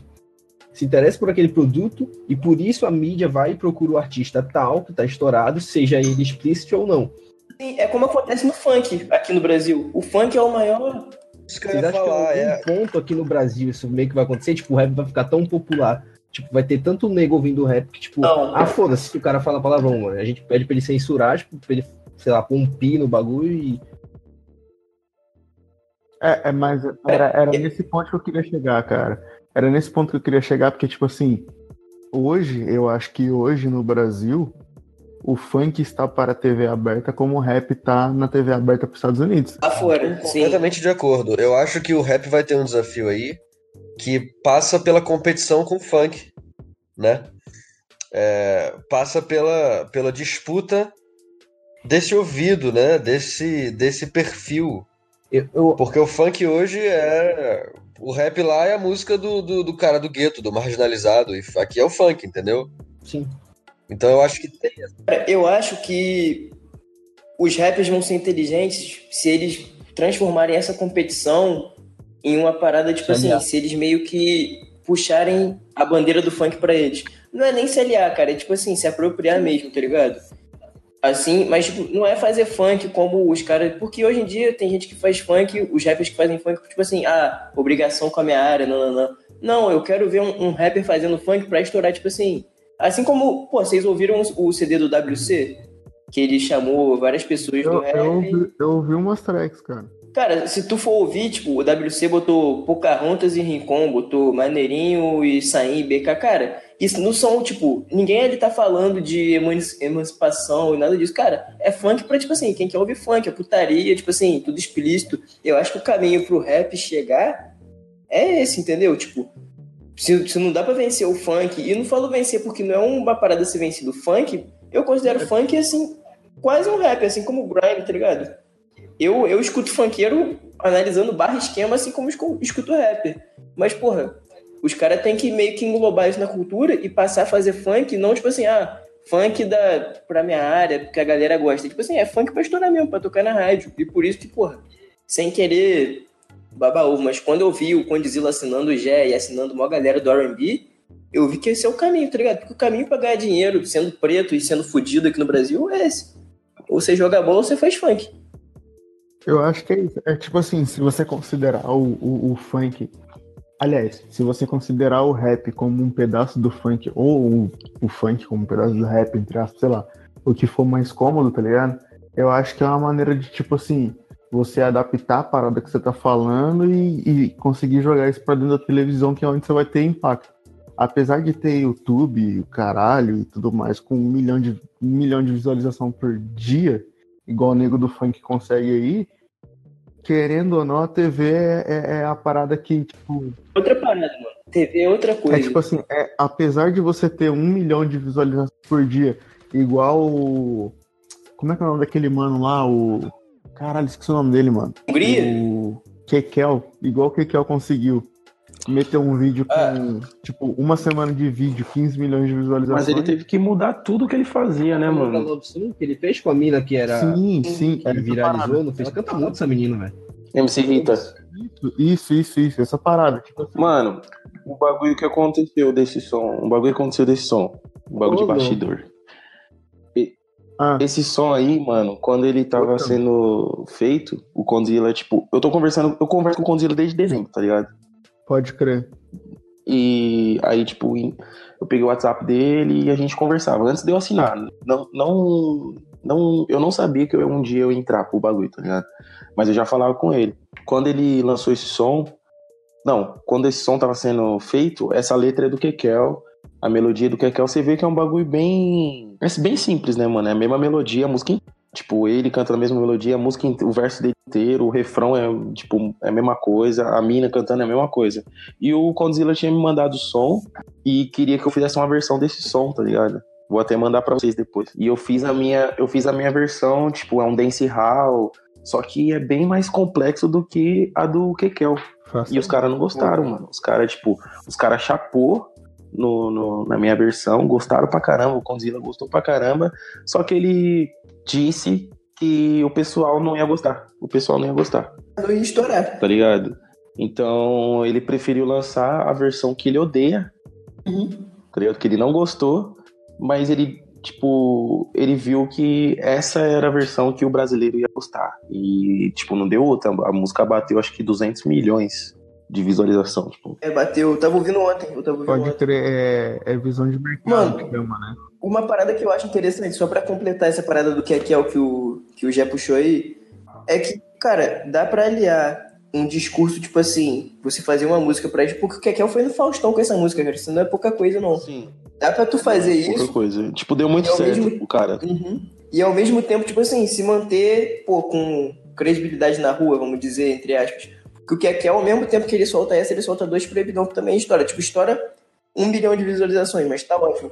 se interessa por aquele produto e por isso a mídia vai e procura o artista tal, que está estourado, seja ele explícito ou não. Sim, é como acontece no funk aqui no Brasil. O funk é o maior. Isso que eu ia falar, que é. ponto aqui no Brasil isso meio que vai acontecer? Tipo, o rap vai ficar tão popular. Tipo, vai ter tanto nego ouvindo rap que, tipo, não. ah, foda-se se o cara fala palavrão, mano. A gente pede pra ele censurar, tipo, pra ele, sei lá, pôr um pi no bagulho e é, é mas era, era nesse ponto que eu queria chegar, cara. Era nesse ponto que eu queria chegar, porque, tipo assim, hoje, eu acho que hoje no Brasil, o funk está para a TV aberta como o rap está na TV aberta para os Estados Unidos. Afora, sim. Completamente de acordo. Eu acho que o rap vai ter um desafio aí que passa pela competição com o funk, né? É, passa pela, pela disputa desse ouvido, né? Desse, desse perfil eu, eu... Porque o funk hoje é. O rap lá é a música do, do, do, cara do gueto, do marginalizado. E aqui é o funk, entendeu? Sim. Então eu acho que tem. Eu acho que os rappers vão ser inteligentes se eles transformarem essa competição em uma parada, tipo assim, se eles meio que puxarem a bandeira do funk para eles. Não é nem se aliar, cara, é tipo assim, se apropriar mesmo, tá ligado? Assim, mas tipo, não é fazer funk como os caras. Porque hoje em dia tem gente que faz funk, os rappers que fazem funk, tipo assim, ah, obrigação com a minha área, não, não, não. Não, eu quero ver um, um rapper fazendo funk pra estourar, tipo assim. Assim como, pô, vocês ouviram o CD do WC? Que ele chamou várias pessoas eu, do rap. Eu ouvi, eu ouvi umas tracks, cara. Cara, se tu for ouvir, tipo, o WC botou Pocahontas e Rincon, botou Maneirinho e Saim, BK, cara, isso não são, tipo, ninguém ali tá falando de emancipação e nada disso. Cara, é funk pra, tipo assim, quem quer ouvir funk, é putaria, tipo assim, tudo explícito. Eu acho que o caminho pro rap chegar é esse, entendeu? Tipo, se, se não dá pra vencer o funk, e não falo vencer porque não é uma parada ser vencido. Funk, eu considero é. funk, assim, quase um rap, assim como o grime, tá ligado? Eu, eu escuto funkeiro analisando barra esquema, assim como escuto rap. Mas, porra, os caras têm que meio que englobar isso na cultura e passar a fazer funk, não tipo assim, ah, funk da, pra minha área, porque a galera gosta. Tipo assim, é funk pra estourar mesmo, pra tocar na rádio. E por isso que, porra, sem querer babaú, mas quando eu vi o Condizila assinando o Gé e assinando uma galera do R&B, eu vi que esse é o caminho, tá ligado? Porque o caminho pra ganhar dinheiro, sendo preto e sendo fudido aqui no Brasil, é esse. Ou você joga bola ou você faz funk. Eu acho que é. É tipo assim, se você considerar o, o, o funk Aliás, se você considerar o rap como um pedaço do funk, ou o, o funk como um pedaço do rap, entre aspas, sei lá, o que for mais cômodo, tá ligado? Eu acho que é uma maneira de, tipo assim, você adaptar a parada que você tá falando e, e conseguir jogar isso pra dentro da televisão, que é onde você vai ter impacto. Apesar de ter YouTube, caralho e tudo mais, com um milhão de, um milhão de visualização por dia, igual o nego do funk consegue aí, querendo ou não, a TV é, é, é, a parada que, tipo. Outra parada, mano. TV é outra coisa. É tipo assim, é, apesar de você ter um milhão de visualizações por dia, igual o. Como é que é o nome daquele mano lá? O. Caralho, esqueci o nome dele, mano. Hungria? O Kekel, igual o Kekel conseguiu meter um vídeo com, é. tipo, uma semana de vídeo, 15 milhões de visualizações. Mas ele teve que mudar tudo que ele fazia, né, mano? Que ele fez com a mina que era. Sim, sim. Que viralizou, não fez. Ela canta muito essa menina, velho. MC Rita. Isso, isso, isso, essa parada. Tipo assim. Mano, o bagulho que aconteceu desse som, o bagulho que aconteceu desse som, o bagulho oh, de bastidor. Ah. Esse som aí, mano, quando ele tava sendo feito, o Condzilla, tipo, eu tô conversando, eu converso com o Condzilla desde dezembro, tá ligado? Pode crer. E aí, tipo, eu peguei o WhatsApp dele e a gente conversava. Antes de eu assinar. Não, não, não, eu não sabia que eu, um dia eu ia entrar pro bagulho, tá ligado? Mas eu já falava com ele. Quando ele lançou esse som. Não, quando esse som tava sendo feito, essa letra é do Kekel. A melodia do Kekel, você vê que é um bagulho bem. É bem simples, né, mano? É a mesma melodia, a música Tipo, ele cantando a mesma melodia, a música, o verso dele inteiro, o refrão é, tipo, é a mesma coisa, a mina cantando é a mesma coisa. E o Condzilla tinha me mandado o som e queria que eu fizesse uma versão desse som, tá ligado? Vou até mandar para vocês depois. E eu fiz a minha, eu fiz a minha versão, tipo, é um dance hall, só que é bem mais complexo do que a do Kekel. E os caras não gostaram, mano. Os caras, tipo, os caras chapou no, no, na minha versão, gostaram pra caramba, o Condzilla gostou pra caramba, só que ele disse que o pessoal não ia gostar. O pessoal não ia gostar. Não ia estourar. Tá ligado? Então ele preferiu lançar a versão que ele odeia. Uhum. Tá ligado? Que ele não gostou, mas ele, tipo, ele viu que essa era a versão que o brasileiro ia gostar. E, tipo, não deu outra. A música bateu acho que 200 milhões de visualização. Tipo. É, bateu. Eu tava ouvindo ontem. Eu tava ouvindo Pode ontem. crer, é, é visão de mercado Mano, que chama, né? Uma parada que eu acho interessante, só para completar essa parada do que é o que o, que o Jé puxou aí, é que, cara, dá pra aliar um discurso, tipo assim, você fazer uma música pra gente, porque o Kekel foi no Faustão com essa música, cara. Isso não é pouca coisa, não. Sim. Dá pra tu fazer é, isso. Pouca coisa. Tipo, deu muito certo mesmo... o cara. Uhum. E ao mesmo tempo, tipo assim, se manter, pô, com credibilidade na rua, vamos dizer, entre aspas. Porque o Kekel, ao mesmo tempo que ele solta essa, ele solta dois proibidão que também é história. Tipo, história um bilhão de visualizações, mas tá ótimo.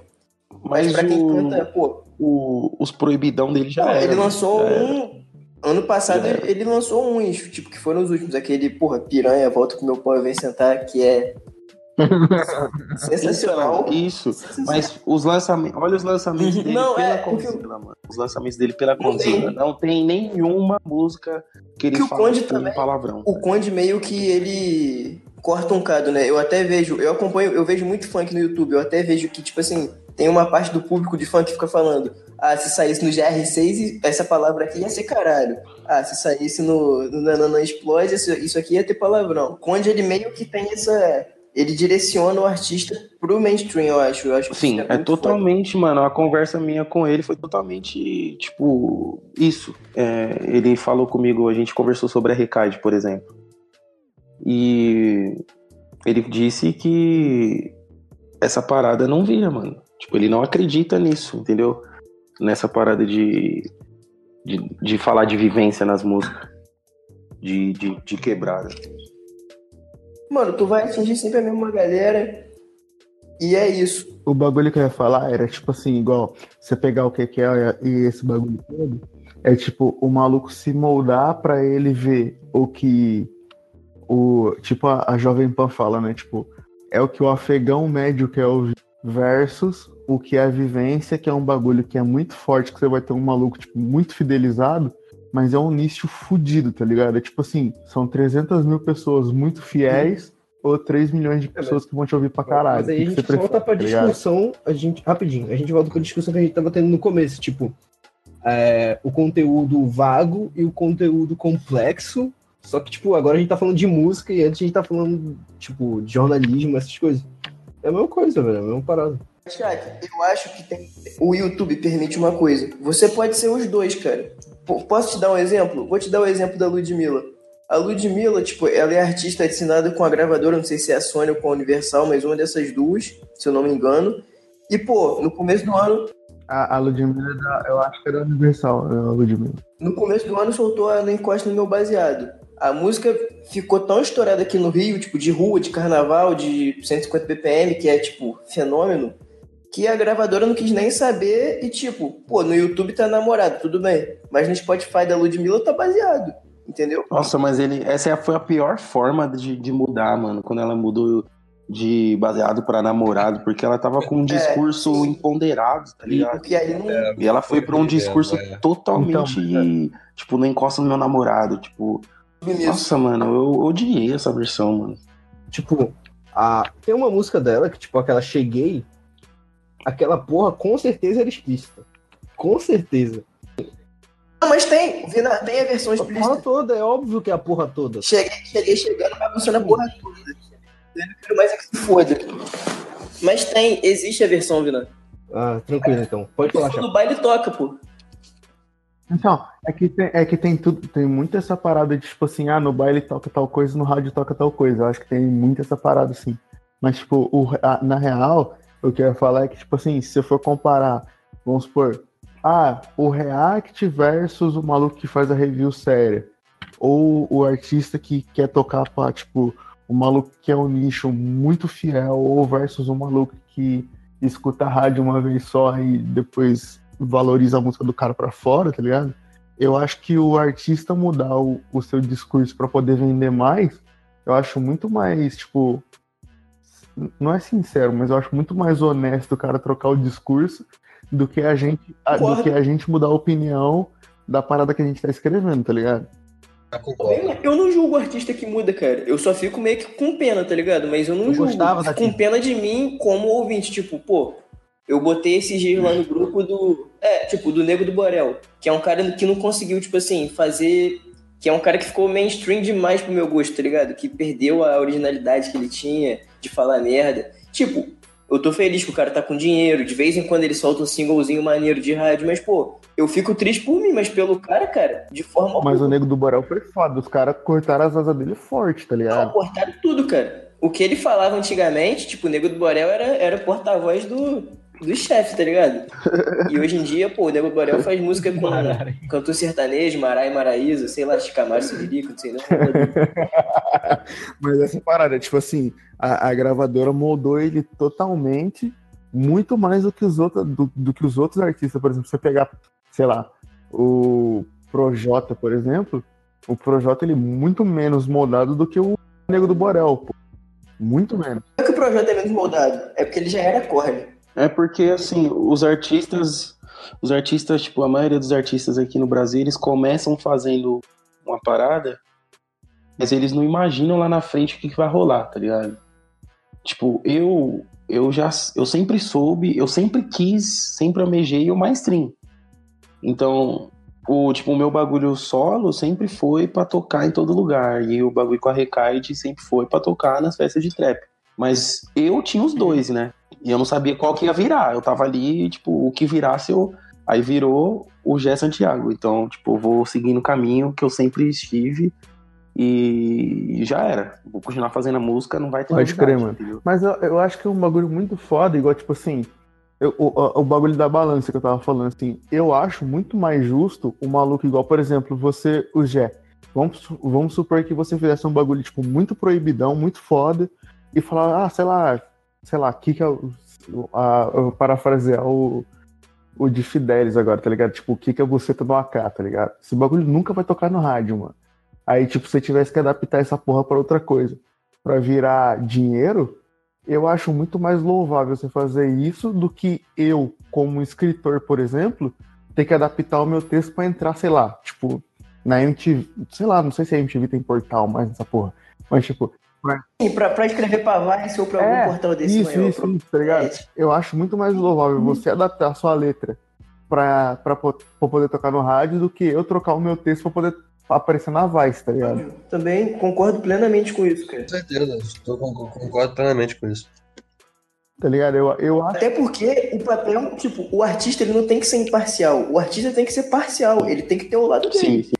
Mas, mas pra quem o, canta, pô. O, os proibidão dele já era, Ele lançou um. Ano passado ele, ele lançou uns, tipo, que foram os últimos. Aquele, porra, piranha, volta com meu pau e vem sentar, que é (laughs) Sensacional. Isso. Mas os lançamentos. Olha os lançamentos dele Não, pela é, Condzilla, mano. Os lançamentos dele pela Condzilla. Não tem nenhuma música que ele Que o fala Conde tipo, um também- palavrão. O Conde meio que ele corta um cado, né? Eu até vejo, eu acompanho, eu vejo muito funk no YouTube, eu até vejo que, tipo assim, tem uma parte do público de funk que fica falando, ah, se saísse no GR6, essa palavra aqui ia ser caralho. Ah, se saísse no, no Nanana Explode, isso, isso aqui ia ter palavrão. O Conde, ele meio que tem essa... Ele direciona o artista pro mainstream, eu acho. Eu acho Sim, é muito totalmente, mano. A conversa minha com ele foi totalmente, tipo, isso. É, ele falou comigo, a gente conversou sobre a Recade, por exemplo. E ele disse que essa parada não vira, mano. Tipo, ele não acredita nisso, entendeu? Nessa parada de, de, de falar de vivência nas músicas. De, de, de quebrada. Mano, tu vai atingir sempre a mesma galera. E é isso. O bagulho que eu ia falar era tipo assim, igual você pegar o que que é e esse bagulho todo, é tipo o maluco se moldar pra ele ver o que o tipo a, a Jovem Pan fala, né? Tipo, é o que o afegão médio quer ouvir versus o que é a vivência, que é um bagulho que é muito forte, que você vai ter um maluco tipo muito fidelizado, mas é um nicho fudido, tá ligado? É tipo assim, são 300 mil pessoas muito fiéis ou 3 milhões de pessoas que vão te ouvir pra caralho. Mas aí a O que gente você prefere, volta pra tá discussão, a gente, rapidinho, a gente volta pra discussão que a gente tava tendo no começo, tipo, é, o conteúdo vago e o conteúdo complexo, só que, tipo, agora a gente tá falando de música e antes a gente tá falando, tipo, de jornalismo, essas coisas. É a mesma coisa, velho, é a mesma parada. Shaq, eu acho que tem... o YouTube permite uma coisa. Você pode ser os dois, cara. Posso te dar um exemplo? Vou te dar o exemplo da Ludmilla. A Ludmilla, tipo, ela é artista assinada com a gravadora, não sei se é a Sony ou com a Universal, mas uma dessas duas, se eu não me engano. E, pô, no começo do ano, A, a Ludmilla, é da- eu acho que é da Universal, a Ludmilla. no começo do ano soltou a Não Encosta no Meu Baseado. A música ficou tão estourada aqui no Rio, tipo, de rua, de carnaval, de 150 BPM, que é, tipo, fenômeno, que a gravadora não quis nem saber e, tipo, pô, no YouTube tá namorado, tudo bem. Mas no Spotify da Ludmilla tá baseado, entendeu? Nossa, mas ele. Essa foi a pior forma de, de mudar, mano. Quando ela mudou de baseado pra namorado, porque ela tava com um discurso sim. empoderado, tá ligado? Aí não. E ela foi pra um discurso É. totalmente. Então, Tipo, não encosta no meu namorado. Tipo, nisso. nossa, mano, eu odiei essa versão, mano. Tipo, a... tem uma música dela que, tipo, aquela Cheguei, aquela porra com certeza era explícita. Com certeza. Não, mas tem, Vina, tem a versão A porra explícita. toda, é óbvio que é a porra toda. Cheguei, cheguei chegando, bagunçando a porra toda. Quero mais é que se foda. Mas tem, existe a versão, Vina. Ah, tranquilo então. Pode falar, Chaco. No baile toca, pô. Então, é que tem, é que tem tudo, tem muito essa parada de tipo assim, ah, no baile toca tal coisa, no rádio toca tal coisa. Eu acho que tem muito essa parada assim. Mas, tipo, o, a- na real, eu ia falar é que, tipo assim, se eu for comparar, vamos supor, ah, o React versus o maluco que faz a review séria. Ou o artista que quer tocar pra, tipo, o maluco que é um nicho muito fiel, ou versus o maluco que escuta a rádio uma vez só e depois valoriza a música do cara pra fora, tá ligado? Eu acho que o artista mudar o, o seu discurso pra poder vender mais, eu acho muito mais, tipo, não é sincero, mas eu acho muito mais honesto o cara trocar o discurso do que a gente, a- do que a gente mudar a opinião da parada que a gente tá escrevendo, tá ligado? Eu não julgo o artista que muda, cara. Eu só fico meio que com pena, tá ligado? Mas eu não Eu julgo. com pena de mim como ouvinte. Tipo, pô, eu botei esses dias lá no grupo do. É, tipo, do Nego do Borel. Que é um cara que não conseguiu, tipo assim, fazer. Que é um cara que ficou mainstream demais pro meu gosto, tá ligado? Que perdeu a originalidade que ele tinha de falar merda. Tipo, eu tô feliz que o cara tá com dinheiro. De vez em quando ele solta um singlezinho maneiro de rádio, mas, pô, eu fico triste por mim, mas pelo cara, cara, de forma Mas o Nego do Borel foi foda, os caras cortaram as asas dele forte, tá Não, ligado? cortaram tudo, cara. O que ele falava antigamente, tipo, o Nego do Borel era, era porta-voz do, do chefe, tá ligado? E hoje em dia, pô, o Nego do Borel faz música com Marara. cantor sertanejo, Marai Maraíza, sei lá, Chicamar, Sibirico, não sei não. (laughs) Mas essa parada, tipo assim, a, a gravadora moldou ele totalmente, muito mais do que os outros, do, do que os outros artistas. Por exemplo, se você pegar, sei lá, o Projota, por exemplo, o Projota ele é muito menos moldado do que o Nego do Borel, pô. Muito menos. é que o projeto é menos moldado, é porque ele já era corne. É porque, assim, os artistas, os artistas, tipo, a maioria dos artistas aqui no Brasil, eles começam fazendo uma parada, mas eles não imaginam lá na frente o que, que vai rolar, tá ligado? Tipo, eu, eu já, eu sempre soube, eu sempre quis, sempre almejei o mainstream. Então, o tipo, o meu bagulho solo sempre foi para tocar em todo lugar. E o bagulho com a Recaide sempre foi para tocar nas festas de trap. Mas eu tinha os dois, né? E eu não sabia qual que ia virar. Eu tava ali, tipo, o que virasse eu. Aí virou o Gé Santiago. Então, tipo, vou seguindo o caminho que eu sempre estive. E já era. Vou continuar fazendo a música, não vai ter Pode crer, mano. Entendeu? Mas eu, eu acho que é um bagulho muito foda, igual, tipo assim, eu, o, o, bagulho da balança que eu tava falando, assim, eu acho muito mais justo um maluco igual, por exemplo, você, o Jé. Vamos, vamos supor que você fizesse um bagulho, tipo, muito proibidão, muito foda, e falar, ah, sei lá, sei lá, que que é o. A, eu parafrasear o, o de Fidelis agora, tá ligado? Tipo, o que que é você do AK, tá ligado? Esse bagulho nunca vai tocar no rádio, mano. Aí, tipo, se você tivesse que adaptar essa porra pra outra coisa, pra virar dinheiro, eu acho muito mais louvável você fazer isso do que eu, como escritor, por exemplo, ter que adaptar o meu texto para entrar, sei lá, tipo, na MTV, sei lá, não sei se a MTV tem portal mais nessa porra, mas tipo. Pra... Sim, pra, pra escrever pra Vice ou pra é, algum portal desse Isso, maior, isso, isso, tá ligado? É. Eu acho muito mais louvável uhum. você adaptar a sua letra pra poder tocar no rádio do que eu trocar o meu texto pra poder aparecer na Vice, tá ligado? Também concordo plenamente com isso, cara. Com certeza, concordo plenamente com isso. Tá ligado? Eu, eu acho... Até porque o papel, tipo, o artista ele não tem que ser imparcial. O artista tem que ser parcial. Ele tem que ter o lado dele. Sim, sim.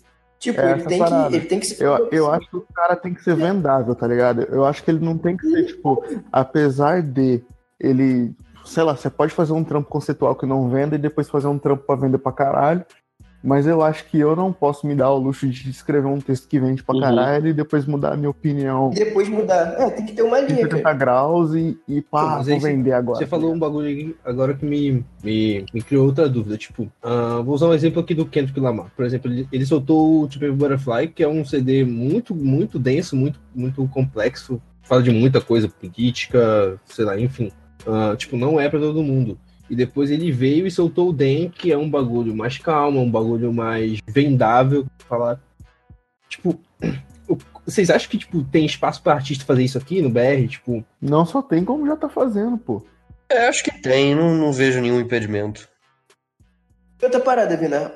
Tipo, é ele, tem que, ele tem que ser. Eu, eu acho que o cara tem que ser vendável, tá ligado? Eu acho que ele não tem que ser, tipo, apesar de ele. Sei lá, você pode fazer um trampo conceitual que não venda e depois fazer um trampo pra vender pra caralho mas eu acho que eu não posso me dar o luxo de escrever um texto que vende pra uhum. caralho e depois mudar a minha opinião. E depois mudar. É, tem que ter uma linha. 50 graus e, e pá, vou vender agora. Você falou um bagulho agora que me, me, me criou outra dúvida. Tipo, uh, vou usar um exemplo aqui do Kendrick Lamar. Por exemplo, ele, ele soltou o Tipo Butterfly, que é um CD muito, muito denso, muito, muito complexo. Fala de muita coisa, política, sei lá, enfim. Uh, tipo, não é para todo mundo. E depois ele veio e soltou o Den, que é um bagulho mais calmo, um bagulho mais vendável. Falar. Tipo, (clears throat) vocês acham que tipo, tem espaço para artista fazer isso aqui no BR? Tipo... Não só tem, como já tá fazendo, pô. É, acho que tem, não, não vejo nenhum impedimento. Outra parada, Vina.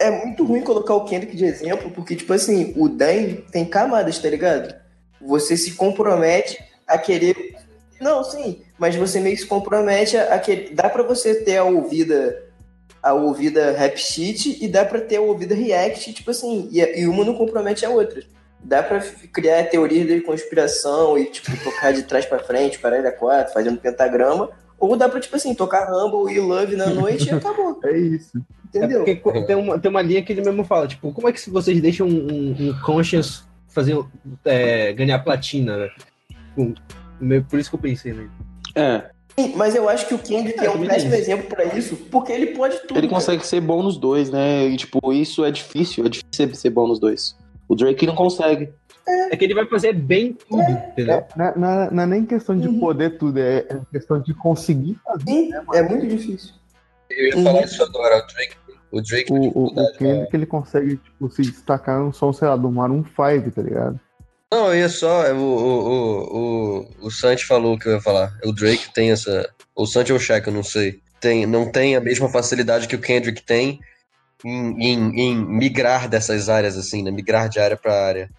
É muito ruim colocar o Kendrick de exemplo, porque, tipo assim, o Dan tem camadas, tá ligado? Você se compromete a querer não, sim, mas você meio que se compromete a, que dá para você ter a ouvida a ouvida rap sheet e dá para ter a ouvida react, tipo assim, e, e uma não compromete a outra. Dá para criar teorias de conspiração e tipo tocar de trás para frente, para a quatro, fazendo pentagrama, ou dá para tipo assim, tocar Rumble e Love na noite e (laughs) acabou. É isso. Entendeu? É porque tem uma, tem uma linha que ele mesmo fala, tipo, como é que vocês deixam um, um, conscious fazer é, ganhar platina, né? Tipo, por isso que eu pensei nele. É. Sim, mas eu acho que o Kendrick é, é um péssimo exemplo para isso, porque ele pode tudo. Ele consegue ser bom nos dois, né? E, tipo, isso é difícil, é difícil ser bom nos dois. O Drake não consegue. É, é que ele vai fazer bem tudo, é. entendeu? É, não, não, é, não, é nem questão de uhum. poder tudo, é, é, questão de conseguir fazer. Sim, né, é muito difícil. Eu ia uhum. falar isso agora, o Drake. O Drake o, o, o Kendrick, ele consegue, tipo, se destacar no som, sei lá, do Maroon 5, tá ligado? Não, eu ia só. O, o, o, o Santi falou o que eu ia falar. O Drake tem essa. O Santi ou o Shaq, eu não sei. Tem, não tem a mesma facilidade que o Kendrick tem em, em, em migrar dessas áreas, assim, né? Migrar de área para área.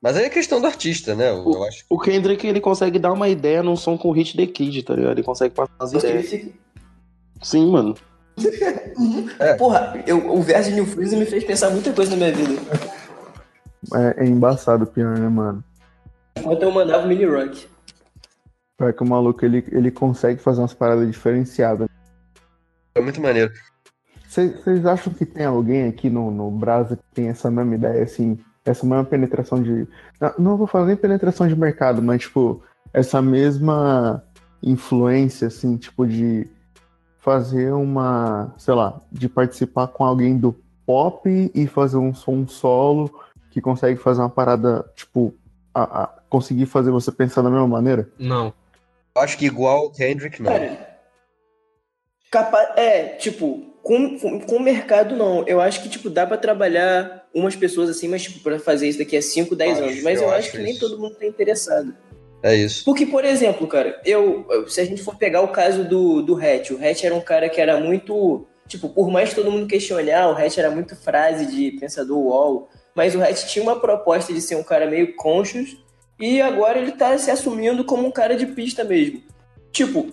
Mas aí é questão do artista, né? Eu, o, eu acho. O Kendrick, ele consegue dar uma ideia num som com hit The Kid, tá ligado? Ele consegue passar as ideias. Sim, mano. é. (laughs) Porra, eu, o verso de New Freeze me fez pensar muita coisa na minha vida. É, é embaçado o pior, né, mano? Enquanto eu mandava o mini rock. É que o maluco ele, ele consegue fazer umas paradas diferenciadas. É muito maneiro. Vocês acham que tem alguém aqui no, no Brasil que tem essa mesma ideia, assim, essa mesma penetração de. Não, não vou falar nem penetração de mercado, mas, tipo, essa mesma influência, assim, tipo, de fazer uma. sei lá, de participar com alguém do pop e fazer um som solo que consegue fazer uma parada, tipo, a, a, conseguir fazer você pensar da mesma maneira? Não. Acho que igual o Kendrick, não. Cara, capa é, tipo, com, com o mercado não. Eu acho que, tipo, dá pra trabalhar umas pessoas assim, mas, tipo, pra fazer isso daqui a 5, 10 anos. Mas eu, eu acho, acho que isso. nem todo mundo tá interessado. É isso. Porque, por exemplo, cara, eu. Se a gente for pegar o caso do, do Hatch, o Hatch era um cara que era muito. Tipo, por mais que todo mundo questione, ah, o Hatch era muito frase de pensador wall, mas o Hatch tinha uma proposta de ser um cara meio conscious e agora ele tá se assumindo como um cara de pista mesmo. Tipo,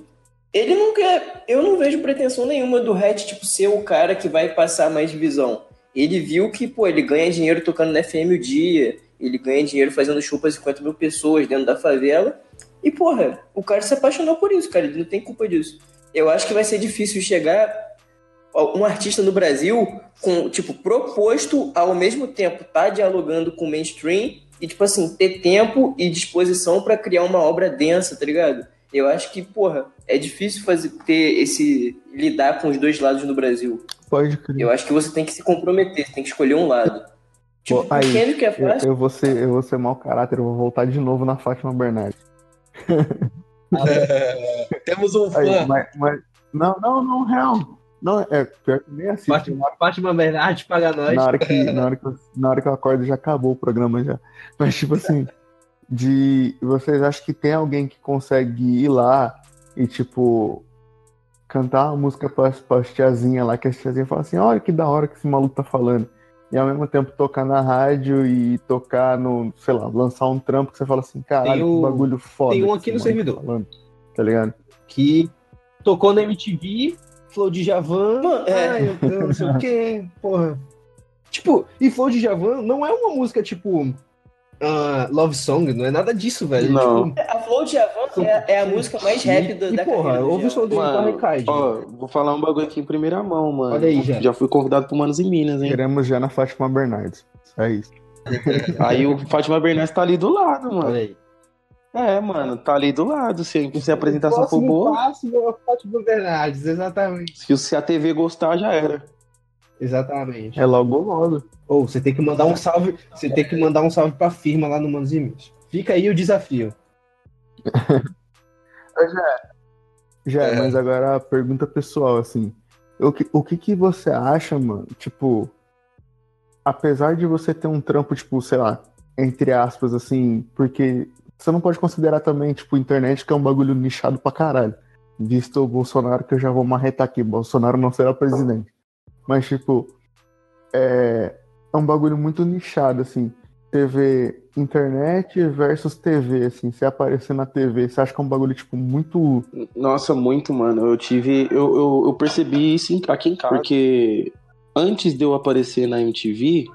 ele não quer. Eu não vejo pretensão nenhuma do Hatch, tipo, ser o cara que vai passar mais visão. Ele viu que, pô, ele ganha dinheiro tocando na FM o dia, ele ganha dinheiro fazendo show pra 50 mil pessoas dentro da favela. E, porra, o cara se apaixonou por isso, cara. Ele não tem culpa disso. Eu acho que vai ser difícil chegar um artista no Brasil com, tipo, proposto ao mesmo tempo tá dialogando com o mainstream e, tipo assim, ter tempo e disposição para criar uma obra densa, tá ligado? Eu acho que, porra, é difícil fazer, ter esse. lidar com os dois lados no Brasil. Pode crer. Eu acho que você tem que se comprometer, você tem que escolher um lado. Tipo, Pô, aí, que é fácil. Eu, eu, vou ser, eu vou ser mau caráter, eu vou voltar de novo na Fátima Bernardes. (laughs) Temos um fã. Aí, mas, mas, não, não, não, real. Não, é pior que nem assim. Fátima, Fátima Bernardes paga nós. Na hora, que, na, hora que, eu, na hora que eu acordo já acabou o programa já. Mas, tipo assim, de. Vocês acham que tem alguém que consegue ir lá e, tipo, cantar uma música pra, pra tiazinha lá, que a tiazinha fala assim, olha que da hora que esse maluco tá falando e ao mesmo tempo tocar na rádio e tocar no, sei lá, lançar um trampo que você fala assim, caralho, o... que bagulho foda. Tem um aqui no servidor. Falando, tá ligado? Que tocou na MTV, Flow de Javan, é. ai, eu não sei o quê, porra. Tipo, e Flow de Javan não é uma música, tipo, uh, love song, não é nada disso, velho. Não. Tipo, a Flow de Avan é, é, a música mais rap da, e, da porra, carreira. Ouve o som dele com Ó, vou falar um bagulho aqui em primeira mão, mano. Olha aí, já. Já fui convidado pro Manos em Minas, hein? Queremos já na Fátima Bernardes. É isso. (laughs) aí o Fátima Bernardes tá ali do lado, mano. Olha aí. É, mano, tá ali do lado. Se, se a apresentação for boa. Próximo é o Fátima Bernardes, exatamente. Se, se a TV gostar, já era. Exatamente. É logo logo. Ou você tem que mandar um salve, você tem que mandar um salve pra firma lá no Manos e. Fica aí o desafio. (laughs) já, já é. mas agora a pergunta pessoal, assim. O que, o que que você acha, mano? Tipo, apesar de você ter um trampo, tipo, sei lá, entre aspas, assim, porque você não pode considerar também, tipo, internet que é um bagulho nichado pra caralho. Visto o Bolsonaro, que eu já vou marretar aqui, Bolsonaro não será presidente. Mas, tipo, é, é um bagulho muito nichado, assim. TV, internet versus TV, assim, se aparecer na TV, você acha que é um bagulho, tipo, muito. Nossa, muito, mano. Eu tive. Eu, eu, eu percebi isso aqui em casa. Porque antes de eu aparecer na MTV,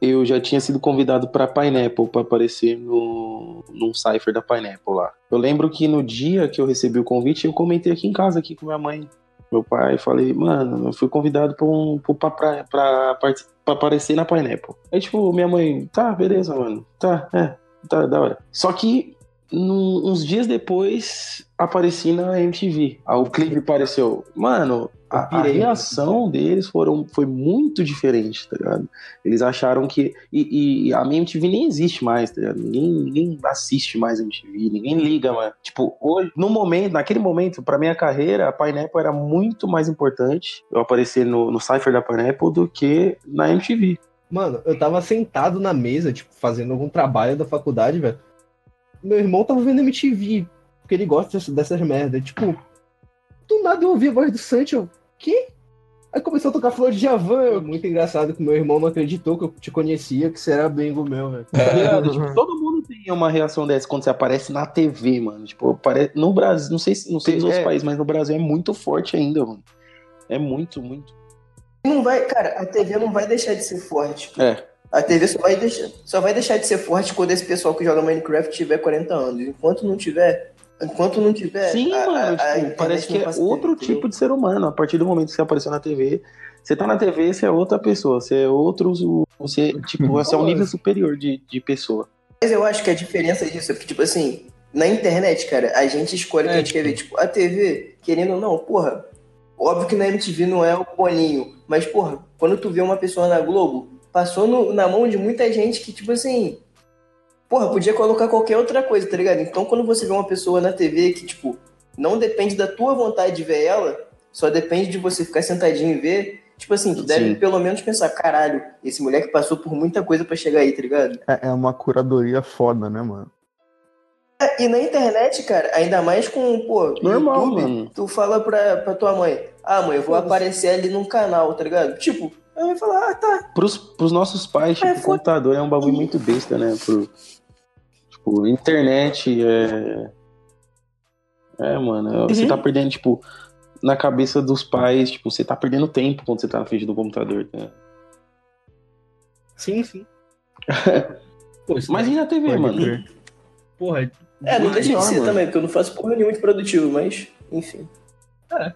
eu já tinha sido convidado para Pineapple para aparecer no num cipher da Pineapple lá. Eu lembro que no dia que eu recebi o convite, eu comentei aqui em casa aqui com minha mãe meu pai, falei, mano, eu fui convidado pra, um, pra, pra, pra, pra aparecer na Pineapple. Aí, tipo, minha mãe, tá, beleza, mano, tá, é, tá, da hora. Só que, num, uns dias depois, apareci na MTV. O clipe apareceu. Mano, a, a, reação deles foram, foi muito diferente, tá ligado? Eles acharam que. E, e a minha MTV nem existe mais, tá ligado? Ninguém, ninguém assiste mais a MTV, ninguém liga, mano. Tipo, hoje, no momento, naquele momento, pra minha carreira, a Pineapple era muito mais importante eu aparecer no, no Cypher da Pineapple do que na MTV. Mano, eu tava sentado na mesa, tipo, fazendo algum trabalho da faculdade, velho. Meu irmão tava vendo MTV, porque ele gosta dessas merdas. Tipo, do nada eu ouvi a voz do Sancho? Aí começou a tocar Flor de Javan. Muito engraçado que meu irmão não acreditou que eu te conhecia, que você era bingo meu, velho. É. tipo, todo mundo tem uma reação dessa quando você aparece na TV, mano. Tipo, apare... no Brasil, não sei, não sei nos outros é. países, mas no Brasil é muito forte ainda, mano. É muito, muito. Não vai, cara, a TV não vai deixar de ser forte. É. A TV só vai, deixar, só vai deixar de ser forte quando esse pessoal que joga Minecraft tiver 40 anos. Enquanto não tiver, Enquanto não tiver. Sim, a, mano, a, tipo, a parece que é outro ter, tipo de ser humano. A partir do momento que você apareceu na TV, você tá na TV, você é outra pessoa. Você é outro. Você, tipo, você é um nível superior de, de pessoa. Mas eu acho que a diferença disso é porque, tipo assim, na internet, cara, a gente escolhe o é, que a gente quer ver. Tipo, a TV, querendo ou não, porra, óbvio que na MTV não é o Boninho, mas, porra, quando tu vê uma pessoa na Globo, passou no, na mão de muita gente que, tipo assim, Porra, podia colocar qualquer outra coisa, tá ligado? Então quando você vê uma pessoa na TV que, tipo, não depende da tua vontade de ver ela, só depende de você ficar sentadinho e ver, tipo assim, tu deve Sim. pelo menos pensar, caralho, esse moleque passou por muita coisa para chegar aí, tá ligado? É, é uma curadoria foda, né, mano? É, e na internet, cara, ainda mais com, pô, Normal, YouTube, mano. tu fala pra, pra tua mãe, ah, mãe, eu vou aparecer ali num canal, tá ligado? Tipo, ela vai falar, ah, tá. Pros, pros nossos pais, tipo, é, computador é um bagulho muito besta, né? Pro, tipo, internet é. É, mano, uhum. você tá perdendo, tipo, na cabeça dos pais, tipo, você tá perdendo tempo quando você tá na frente do computador, né? Sim, sim. (laughs) Pô, Mas e na TV, mano? Porra, é, não deixa de ser também, porque eu não faço porra nenhuma de produtivo, mas, enfim. É.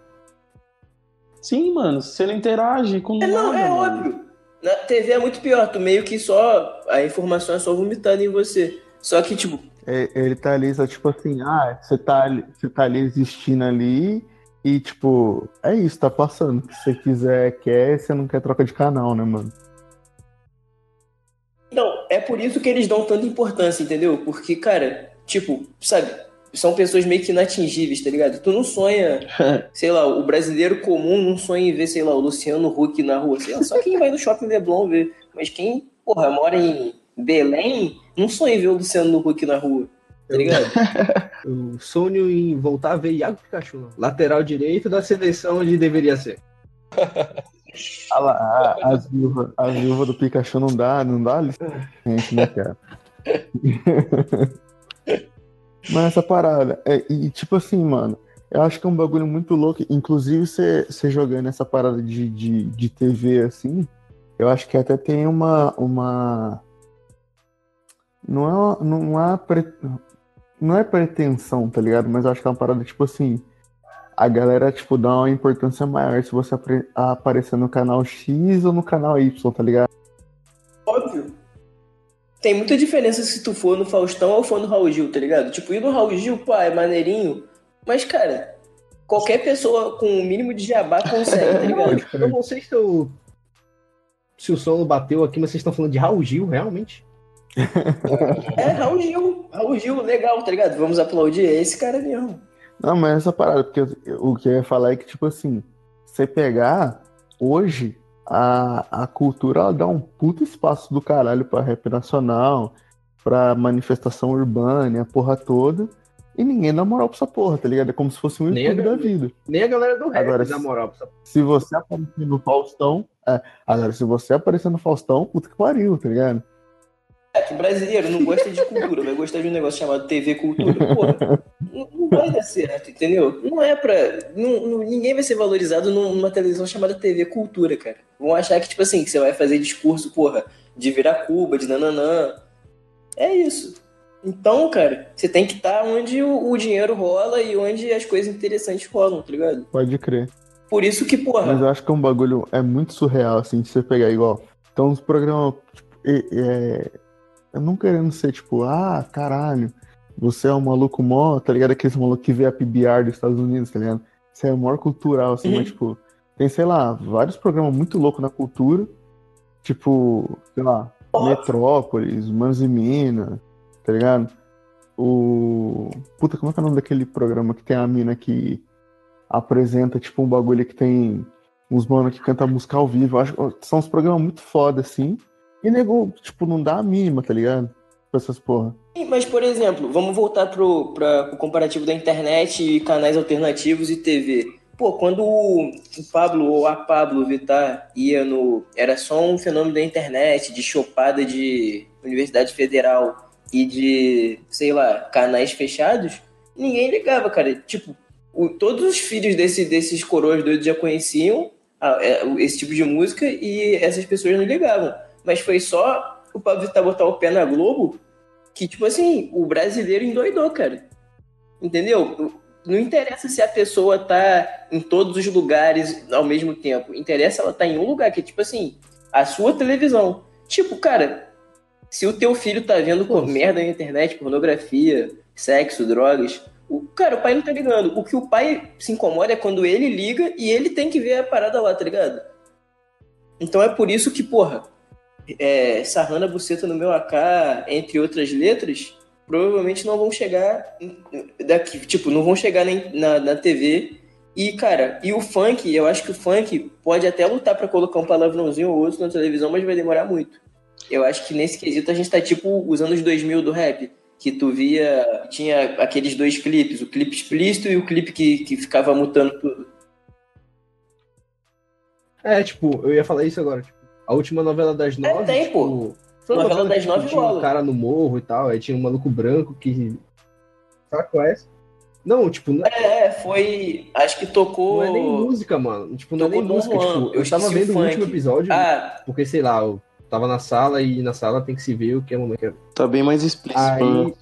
Sim, mano, você não interage com é, nada. Não, é mano. óbvio. Na TV é muito pior, tu meio que só. A informação é só vomitada em você. Só que, tipo. É, ele tá ali, só tipo assim, ah, você tá, você tá ali existindo ali e, tipo, é isso, tá passando. Se você quiser, quer, você não quer troca de canal, né, mano? Então, é por isso que eles dão tanta importância, entendeu? Porque, cara, Tipo, sabe? São pessoas meio que inatingíveis, tá ligado? Tu não sonha, (laughs) sei lá, o brasileiro comum não sonha em ver, sei lá, o Luciano Huck na rua. Sei lá, só quem vai no shopping Leblon ver. Mas quem, porra, mora em Belém, não sonha em ver o Luciano Huck na rua. Tá ligado? (laughs) Eu sonho em voltar a ver Iago Pikachu, lateral direito da seleção onde deveria ser. (laughs) a, a, as viúvas do Pikachu não dá, não dá gente, né, cara? (laughs) Mas essa parada, é, e tipo assim, mano, eu acho que é um bagulho muito louco. Inclusive, você jogando essa parada de, de, de TV assim, eu acho que até tem uma. uma... Não é, uma, não, é pre... não é pretensão, tá ligado? Mas eu acho que é uma parada tipo assim. A galera, tipo, dá uma importância maior se você aparecer no canal X ou no canal Y, tá ligado? Óbvio tem muita diferença se tu for no Faustão ou for no Raul Gil, tá ligado? Tipo, ir no Raul Gil, pá, é maneirinho. Mas, cara, qualquer pessoa com o mínimo de jabá consegue, tá (laughs) ligado? eu não sei se, eu... se o som bateu aqui, mas vocês estão falando de Raul Gil, realmente? É, Raul Gil. Raul Gil, legal, tá ligado? Vamos aplaudir esse cara mesmo. Não, mas essa parada, porque o que eu ia falar é que, tipo assim, você pegar hoje, a, a cultura ela dá um puto espaço do caralho pra rap nacional, pra manifestação urbana, a porra toda. E ninguém dá moral pra essa porra, tá ligado? É como se fosse um YouTube da vida. Nem a galera do rap agora, dá moral pra essa porra. Se você aparecer no Faustão. É, agora, se você aparecer no Faustão, puta que pariu, tá ligado? É que brasileiro não gosta de cultura, vai gostar de um negócio chamado TV Cultura. Porra, não, não vai dar certo, entendeu? Não é pra. Não, não, ninguém vai ser valorizado numa televisão chamada TV Cultura, cara. Vão achar que, tipo assim, que você vai fazer discurso, porra, de virar Cuba, de nananã. É isso. Então, cara, você tem que estar tá onde o, o, dinheiro rola e onde as coisas interessantes rolam, tá ligado? Pode crer. Por isso que, porra. Mas eu acho que é um bagulho é muito surreal, assim, de você pegar igual. Então, os programas. Tipo, é, eu não querendo ser tipo, ah, caralho, você é um maluco mó, tá ligado? Aquele maluco que vê a PBR dos Estados Unidos, tá ligado? Você é o maior cultural, assim, uhum. mas tipo, tem, sei lá, vários programas muito loucos na cultura, tipo, sei lá, Metrópolis, Manos e Minas, tá ligado? O. Puta, como é que é o nome daquele programa que tem a mina que apresenta, tipo, um bagulho que tem uns mano que canta música ao vivo. acho são uns programas muito foda, assim. E nego, tipo, não dá a mínima, tá ligado? Pra essas porra. Mas, por exemplo, vamos voltar pro, pra, pro comparativo da internet e canais alternativos e TV. Pô, quando o Pablo ou a Pablo Vittar ia no. Era só um fenômeno da internet, de chopada de Universidade Federal e de, sei lá, canais fechados, ninguém ligava, cara. Tipo, o, todos os filhos desse, desses coroas doidos já conheciam a, a, é, esse tipo de música e essas pessoas não ligavam mas foi só o Pablo Vittar botar o pé na Globo que, tipo assim, o brasileiro endoidou, cara. Entendeu? Não interessa se a pessoa tá em todos os lugares ao mesmo tempo. Interessa ela tá em um lugar, que é tipo assim, a sua televisão. Tipo, cara, se o teu filho tá vendo por merda na internet, pornografia, sexo, drogas, o, cara, o pai não tá ligando. O que o pai se incomoda é quando ele liga e ele tem que ver a parada lá, tá ligado? Então é por isso que, porra, é, Sarrana Buceta no meu AK, entre outras letras, provavelmente não vão chegar daqui, tipo, não vão chegar nem na, na TV. E, cara, e o funk, eu acho que o funk pode até lutar para colocar um palavrãozinho ou outro na televisão, mas vai demorar muito. Eu acho que nesse quesito a gente tá tipo os anos 2000 do rap, que tu via, tinha aqueles dois clipes, o clipe explícito e o clipe que, que ficava mutando tudo. É, tipo, eu ia falar isso agora, tipo, a última novela das é, nove. É, tem, tipo, pô. Foi uma novela das nove Tinha um cara no morro e tal, aí tinha um maluco branco que. Sabe qual é? Não, tipo. Não... É, é, foi. Acho que tocou. Não é nem música, mano. Tipo, não é nem música. Tipo, eu, eu tava vendo o, o último episódio, ah. porque, sei lá, eu tava na sala e na sala tem que se ver o que é momento. É. Tá bem mais explícito. Aí,